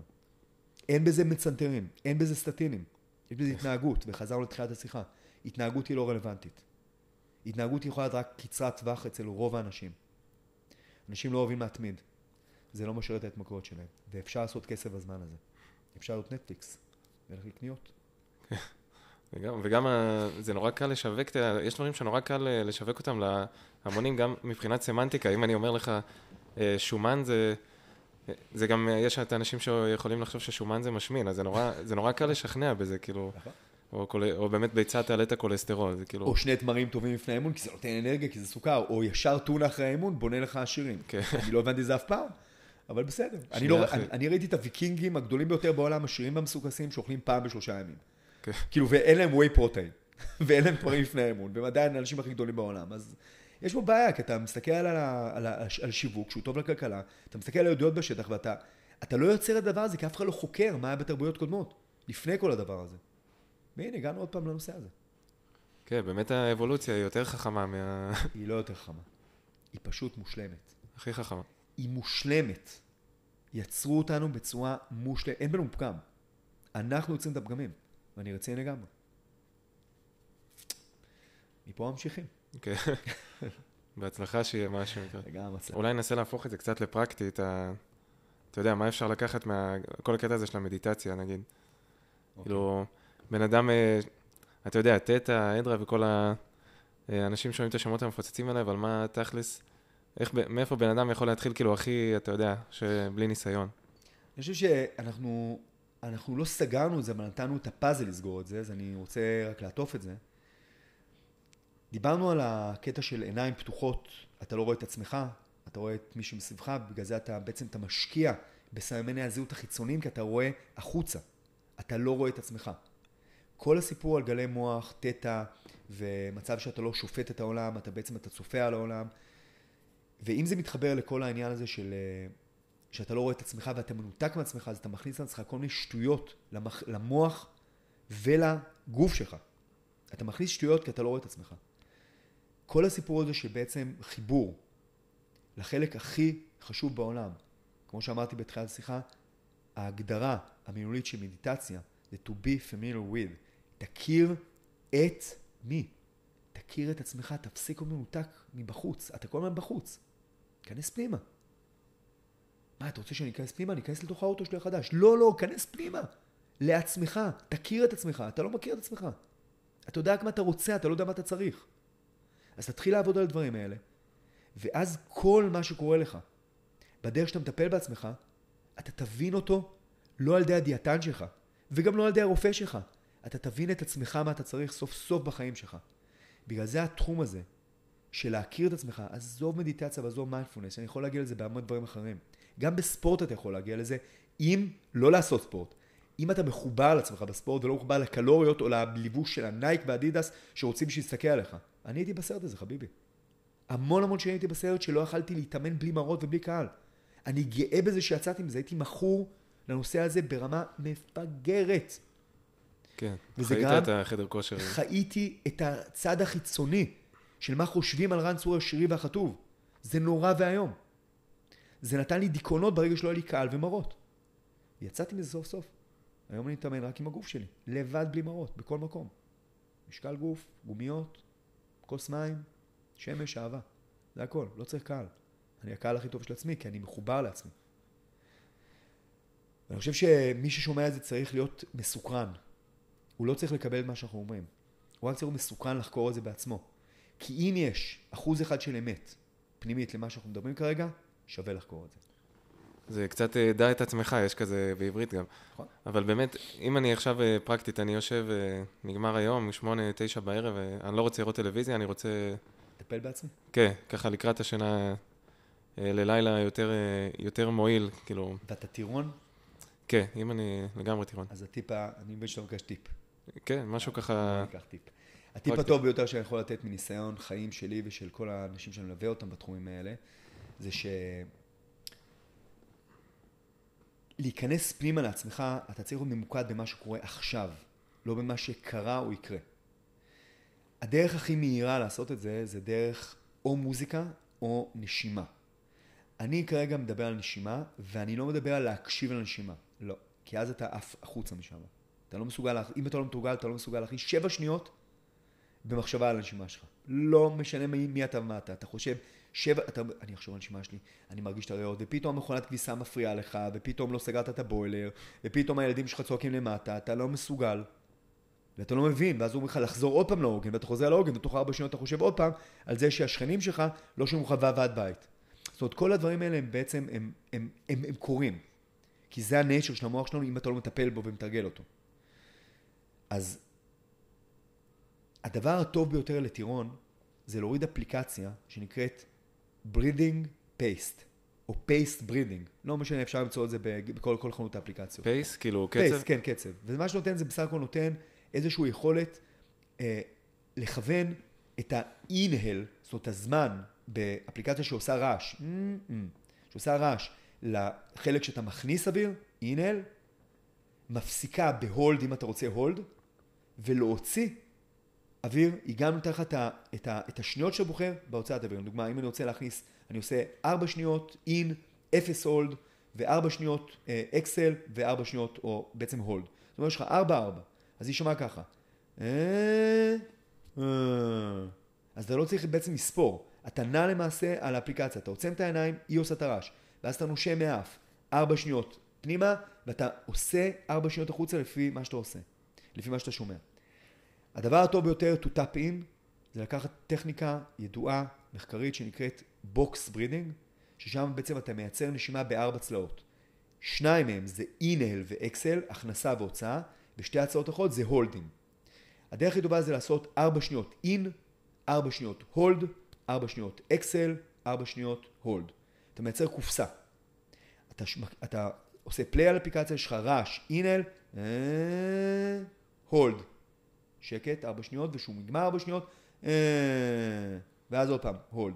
אין בזה מצנתרים, אין בזה סטטינים. יש בזה התנהגות, וחזרנו לתחילת השיחה. התנהגות היא לא רלוונטית. התנהגות יכולה להיות רק קצרת טווח אצל רוב האנשים. אנשים לא אוהבים להתמיד. זה לא משרת את ההתמכרות שלהם. ואפשר לעשות כסף בזמן הזה. אפשר להיות נטפליקס, ולכי לקניות. וגם, וגם זה נורא קל לשווק, יש דברים שנורא קל אה, לשווק אותם להמונים, גם מבחינת סמנטיקה. אם אני אומר לך, אה, שומן זה... זה גם, אה, יש את האנשים שיכולים לחשוב ששומן זה משמין, אז זה נורא, זה נורא קל לשכנע בזה, כאילו, נכון. או, קול, או באמת ביצה תעלה את הכולסטרול, זה כאילו... או שני תמרים טובים לפני האימון, כי זה נותן אנרגיה, כי זה סוכר, או ישר טונה אחרי האימון, בונה לך עשירים. כן. אני לא הבנתי את זה אף פעם, אבל בסדר. אני, לא, אני, אני ראיתי את הוויקינגים הגדולים ביותר בעולם, עשירים והמסוכסים, שאוכלים פעם בשלושה ימים. כן. כאילו, ואין להם ווי פרוטאין, ואין להם תמרים לפני האימון, והם עדיין האנשים הכי גדולים בעולם, אז... יש פה בעיה, כי אתה מסתכל על, על, על, על שיווק שהוא טוב לכלכלה, אתה מסתכל על הידיעות בשטח ואתה אתה לא יוצר את הדבר הזה כי אף אחד לא חוקר מה היה בתרבויות קודמות, לפני כל הדבר הזה. והנה, הגענו עוד פעם לנושא הזה. כן, באמת האבולוציה היא יותר חכמה מה... היא לא יותר חכמה. היא פשוט מושלמת. הכי חכמה. היא מושלמת. יצרו אותנו בצורה מושלמת, אין בנו פגם. אנחנו יוצרים את הפגמים, ואני רציני לגמרי. מפה ממשיכים. כן. בהצלחה שיהיה משהו. גם הצלחה. אולי ננסה להפוך את זה קצת לפרקטי. אתה יודע, מה אפשר לקחת מה... כל הקטע הזה של המדיטציה, נגיד. אוקיי. כאילו, בן אדם, אה, אתה יודע, תטא, אדרה וכל האנשים שומעים את השמות המפוצצים עליי, אבל מה תכלס, איך, מאיפה בן אדם יכול להתחיל, כאילו, הכי, אתה יודע, שבלי ניסיון. אני חושב שאנחנו אנחנו לא סגרנו את זה, אבל נתנו את הפאזל לסגור את זה, אז אני רוצה רק לעטוף את זה. דיברנו על הקטע של עיניים פתוחות, אתה לא רואה את עצמך, אתה רואה את מי שמסביבך, בגלל זה אתה בעצם אתה משקיע בסממני הזהות החיצוניים, כי אתה רואה החוצה, אתה לא רואה את עצמך. כל הסיפור על גלי מוח, תטא, ומצב שאתה לא שופט את העולם, אתה בעצם אתה צופה על העולם, ואם זה מתחבר לכל העניין הזה של אה, שאתה לא רואה את עצמך ואתה מנותק מעצמך, אז אתה מכניס לעצמך כל מיני שטויות למח, למוח ולגוף שלך. אתה מכניס שטויות כי אתה לא רואה את עצמך. כל הסיפור הזה שבעצם חיבור לחלק הכי חשוב בעולם, כמו שאמרתי בתחילת השיחה, ההגדרה המילולית של מדיטציה זה to be familiar with. תכיר את מי? תכיר את עצמך, תפסיק להיות מנותק מבחוץ. אתה כל הזמן בחוץ. כנס פנימה. מה, אתה רוצה שאני אכנס פנימה? אני אכנס לתוך האוטו שלי החדש. לא, לא, כנס פנימה. לעצמך. תכיר את עצמך. אתה לא מכיר את עצמך. אתה יודע רק מה אתה רוצה, אתה לא יודע מה אתה צריך. אז תתחיל לעבוד על הדברים האלה, ואז כל מה שקורה לך, בדרך שאתה מטפל בעצמך, אתה תבין אותו לא על ידי הדיאטן שלך, וגם לא על ידי הרופא שלך. אתה תבין את עצמך מה אתה צריך סוף סוף בחיים שלך. בגלל זה התחום הזה, של להכיר את עצמך, עזוב מדיטציה ועזוב מיינדפולנס, אני יכול להגיע לזה בהמון דברים אחרים. גם בספורט אתה יכול להגיע לזה, אם לא לעשות ספורט. אם אתה מחובר לעצמך בספורט ולא מחובר לקלוריות או לליבוש של הנייק והדידס שרוצים שיסתכל עליך. אני הייתי בסרט הזה, חביבי. המון המון שנים הייתי בסרט שלא יכלתי להתאמן בלי מראות ובלי קהל. אני גאה בזה שיצאתי מזה, הייתי מכור לנושא הזה ברמה מפגרת. כן, חיית גם, את החדר כושר. חייתי את הצד החיצוני של מה חושבים על רן צור השירי והחטוב. זה נורא ואיום. זה נתן לי דיכאונות ברגע שלא היה לי קהל ומראות. יצאתי מזה סוף סוף. היום אני מתאמן רק עם הגוף שלי, לבד בלי מראות, בכל מקום. משקל גוף, גומיות, כוס מים, שמש, אהבה. זה הכל, לא צריך קהל. אני הקהל הכי טוב של עצמי, כי אני מחובר לעצמי. ואני חושב שמי ששומע את זה צריך להיות מסוקרן. הוא לא צריך לקבל את מה שאנחנו אומרים. הוא רק צריך להיות מסוקרן לחקור את זה בעצמו. כי אם יש אחוז אחד של אמת פנימית למה שאנחנו מדברים כרגע, שווה לחקור את זה. זה קצת אה, דע את עצמך, יש כזה בעברית גם. נכון. אבל באמת, אם אני עכשיו אה, פרקטית, אני יושב, אה, נגמר היום, שמונה, תשע בערב, אני לא רוצה לראות טלוויזיה, אני רוצה... לטפל בעצמי? כן, ככה לקראת השינה ללילה יותר, יותר מועיל, כאילו... ואתה טירון? כן, אם אני לגמרי טירון. אז הטיפ, אני מבין שאתה מבקש טיפ. כן, משהו ככה... אני אקח טיפ. הטיפ הטוב ביותר שאני יכול לתת מניסיון חיים שלי ושל כל האנשים שאני מלווה אותם בתחומים האלה, זה ש... להיכנס פנימה לעצמך, אתה צריך להיות ממוקד במה שקורה עכשיו, לא במה שקרה או יקרה. הדרך הכי מהירה לעשות את זה, זה דרך או מוזיקה או נשימה. אני כרגע מדבר על נשימה, ואני לא מדבר על להקשיב לנשימה. לא. כי אז אתה עף החוצה משם. אתה לא מסוגל, אם אתה לא מתורגל, אתה לא מסוגל להכין שבע שניות במחשבה על הנשימה שלך. לא משנה מי, מי אתה ומה אתה. אתה חושב, שבע, אתה, אני אחשוב על הנשימה שלי, אני מרגיש את הריאות, ופתאום המכונת כביסה מפריעה לך, ופתאום לא סגרת את הבוילר, ופתאום הילדים שלך צועקים למטה, אתה לא מסוגל. ואתה לא מבין, ואז הוא אומר לך לחזור עוד פעם לעוגן, ואתה חוזר לעוגן, ותוך ארבע שניות אתה חושב עוד פעם על זה שהשכנים שלך לא שומעים לך ועד בית. זאת אומרת, כל הדברים האלה הם בעצם, הם, הם, הם, הם, הם קורים. כי זה ה nature של המוח שלנו, אם אתה לא מטפל בו ומתרגל אותו. אז הדבר הטוב ביותר לטירון זה להוריד אפליקציה שנקראת breathing pace, או pace breathing. לא משנה, אפשר למצוא את זה בכל כל חנות האפליקציות. pace? כאילו קצב? pace, כן, קצב. ומה שנותן זה בסך הכל נותן איזושהי יכולת אה, לכוון את ה-inhale, זאת אומרת הזמן באפליקציה שעושה רעש, mm-hmm, שעושה רעש לחלק שאתה מכניס אוויר, inhale, מפסיקה ב-hold אם אתה רוצה hold, ולהוציא אוויר, גם נותן לך את, את, את השניות שאתה בוחר בהוצאת אוויר. לדוגמה, אם אני רוצה להכניס, אני עושה 4 שניות in, 0 hold, ו-4 שניות exhale, uh, ו-4 שניות, או בעצם hold. זאת אומרת, יש לך 4-4, אז היא שומעה ככה. אה, אה. אז אתה לא צריך בעצם לספור. אתה נע למעשה על האפליקציה, אתה עוצם את העיניים, היא עושה את הרעש. ואז אתה נושם מאף, 4 שניות פנימה, ואתה עושה 4 שניות החוצה לפי מה שאתה עושה, לפי מה שאתה שומע. הדבר הטוב ביותר to tap in זה לקחת טכניקה ידועה, מחקרית, שנקראת box breathing, ששם בעצם אתה מייצר נשימה בארבע צלעות. שניים מהם זה inhale ו-exhale, הכנסה והוצאה, ושתי הצעות אחרות זה holding. הדרך הכי טובה זה לעשות ארבע שניות in, ארבע שניות hold, ארבע שניות exhale, ארבע שניות hold. אתה מייצר קופסה. אתה, אתה עושה play על אפליקציה, יש לך רעש, inhale, hold. שקט, ארבע שניות, ושהוא נגמר ארבע שניות, אה, ואז עוד פעם, hold.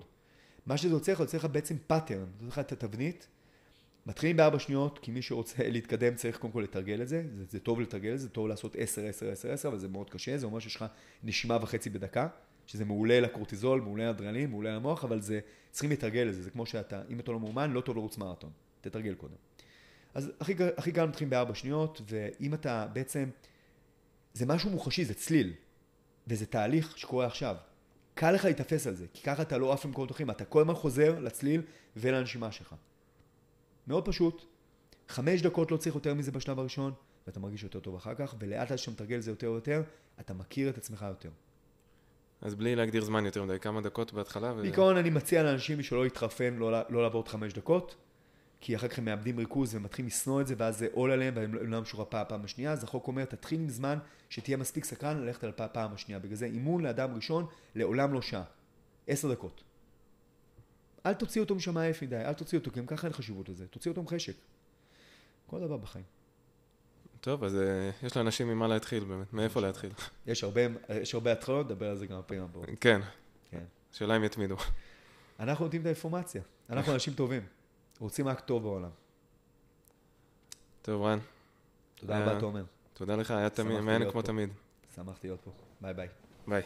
מה שזה יוצא לך, יוצא לך בעצם pattern, זה לך את התבנית. מתחילים בארבע שניות, כי מי שרוצה להתקדם צריך קודם כל לתרגל את זה, זה, זה טוב לתרגל את זה, זה טוב לעשות עשר, עשר, עשר, עשר, אבל זה מאוד קשה, זה אומר שיש לך נשימה וחצי בדקה, שזה מעולה לקורטיזול, מעולה לאדרנלין, מעולה למוח, אבל זה, צריכים לתרגל את זה, זה כמו שאתה, אם אתה לא מאומן, לא טוב לרוץ מרתון, תתרגל קודם. אז הכי, הכי קל מתחילים בארבע שניות, ואם אתה בעצם זה משהו מוחשי, זה צליל. וזה תהליך שקורה עכשיו. קל לך להתאפס על זה, כי ככה אתה לא עף למקומות אחרים, אתה כל הזמן חוזר לצליל ולנשימה שלך. מאוד פשוט, חמש דקות לא צריך יותר מזה בשלב הראשון, ואתה מרגיש יותר טוב אחר כך, ולאט לאט כשאתה מתרגל את זה יותר ויותר, אתה מכיר את עצמך יותר. אז בלי להגדיר זמן יותר מדי, כמה דקות בהתחלה? ו... בעיקרון אני מציע לאנשים בשביל לא להתחרפן, לא, לא לעבור את חמש דקות. כי אחר כך הם מאבדים ריכוז ומתחילים לשנוא את זה, ואז זה עול עליהם, והם לא לא הפעם הפעם השנייה, אז החוק אומר, תתחיל עם זמן שתהיה מספיק סקרן ללכת על הפעם השנייה. בגלל זה אימון לאדם ראשון, לעולם לא שעה. עשר דקות. אל תוציא אותו משם עייף מדי, אל תוציא אותו, כי גם ככה אין חשיבות לזה. תוציא אותו עם חשק. כל דבר בחיים. טוב, אז uh, יש לאנשים ממה להתחיל באמת, מאיפה להתחיל. יש הרבה, יש הרבה התחלות, נדבר על זה גם בפעמים הבאות. כן. כן. שאלה אם יתמידו. אנחנו נותנים את האינפורמציה. אנחנו אנשים טובים. רוצים רק טוב בעולם. טוב, רן. תודה רבה, תומר. תודה לך, היה תמיד, מעניין כמו תמיד. שמחתי להיות פה. ביי ביי. ביי.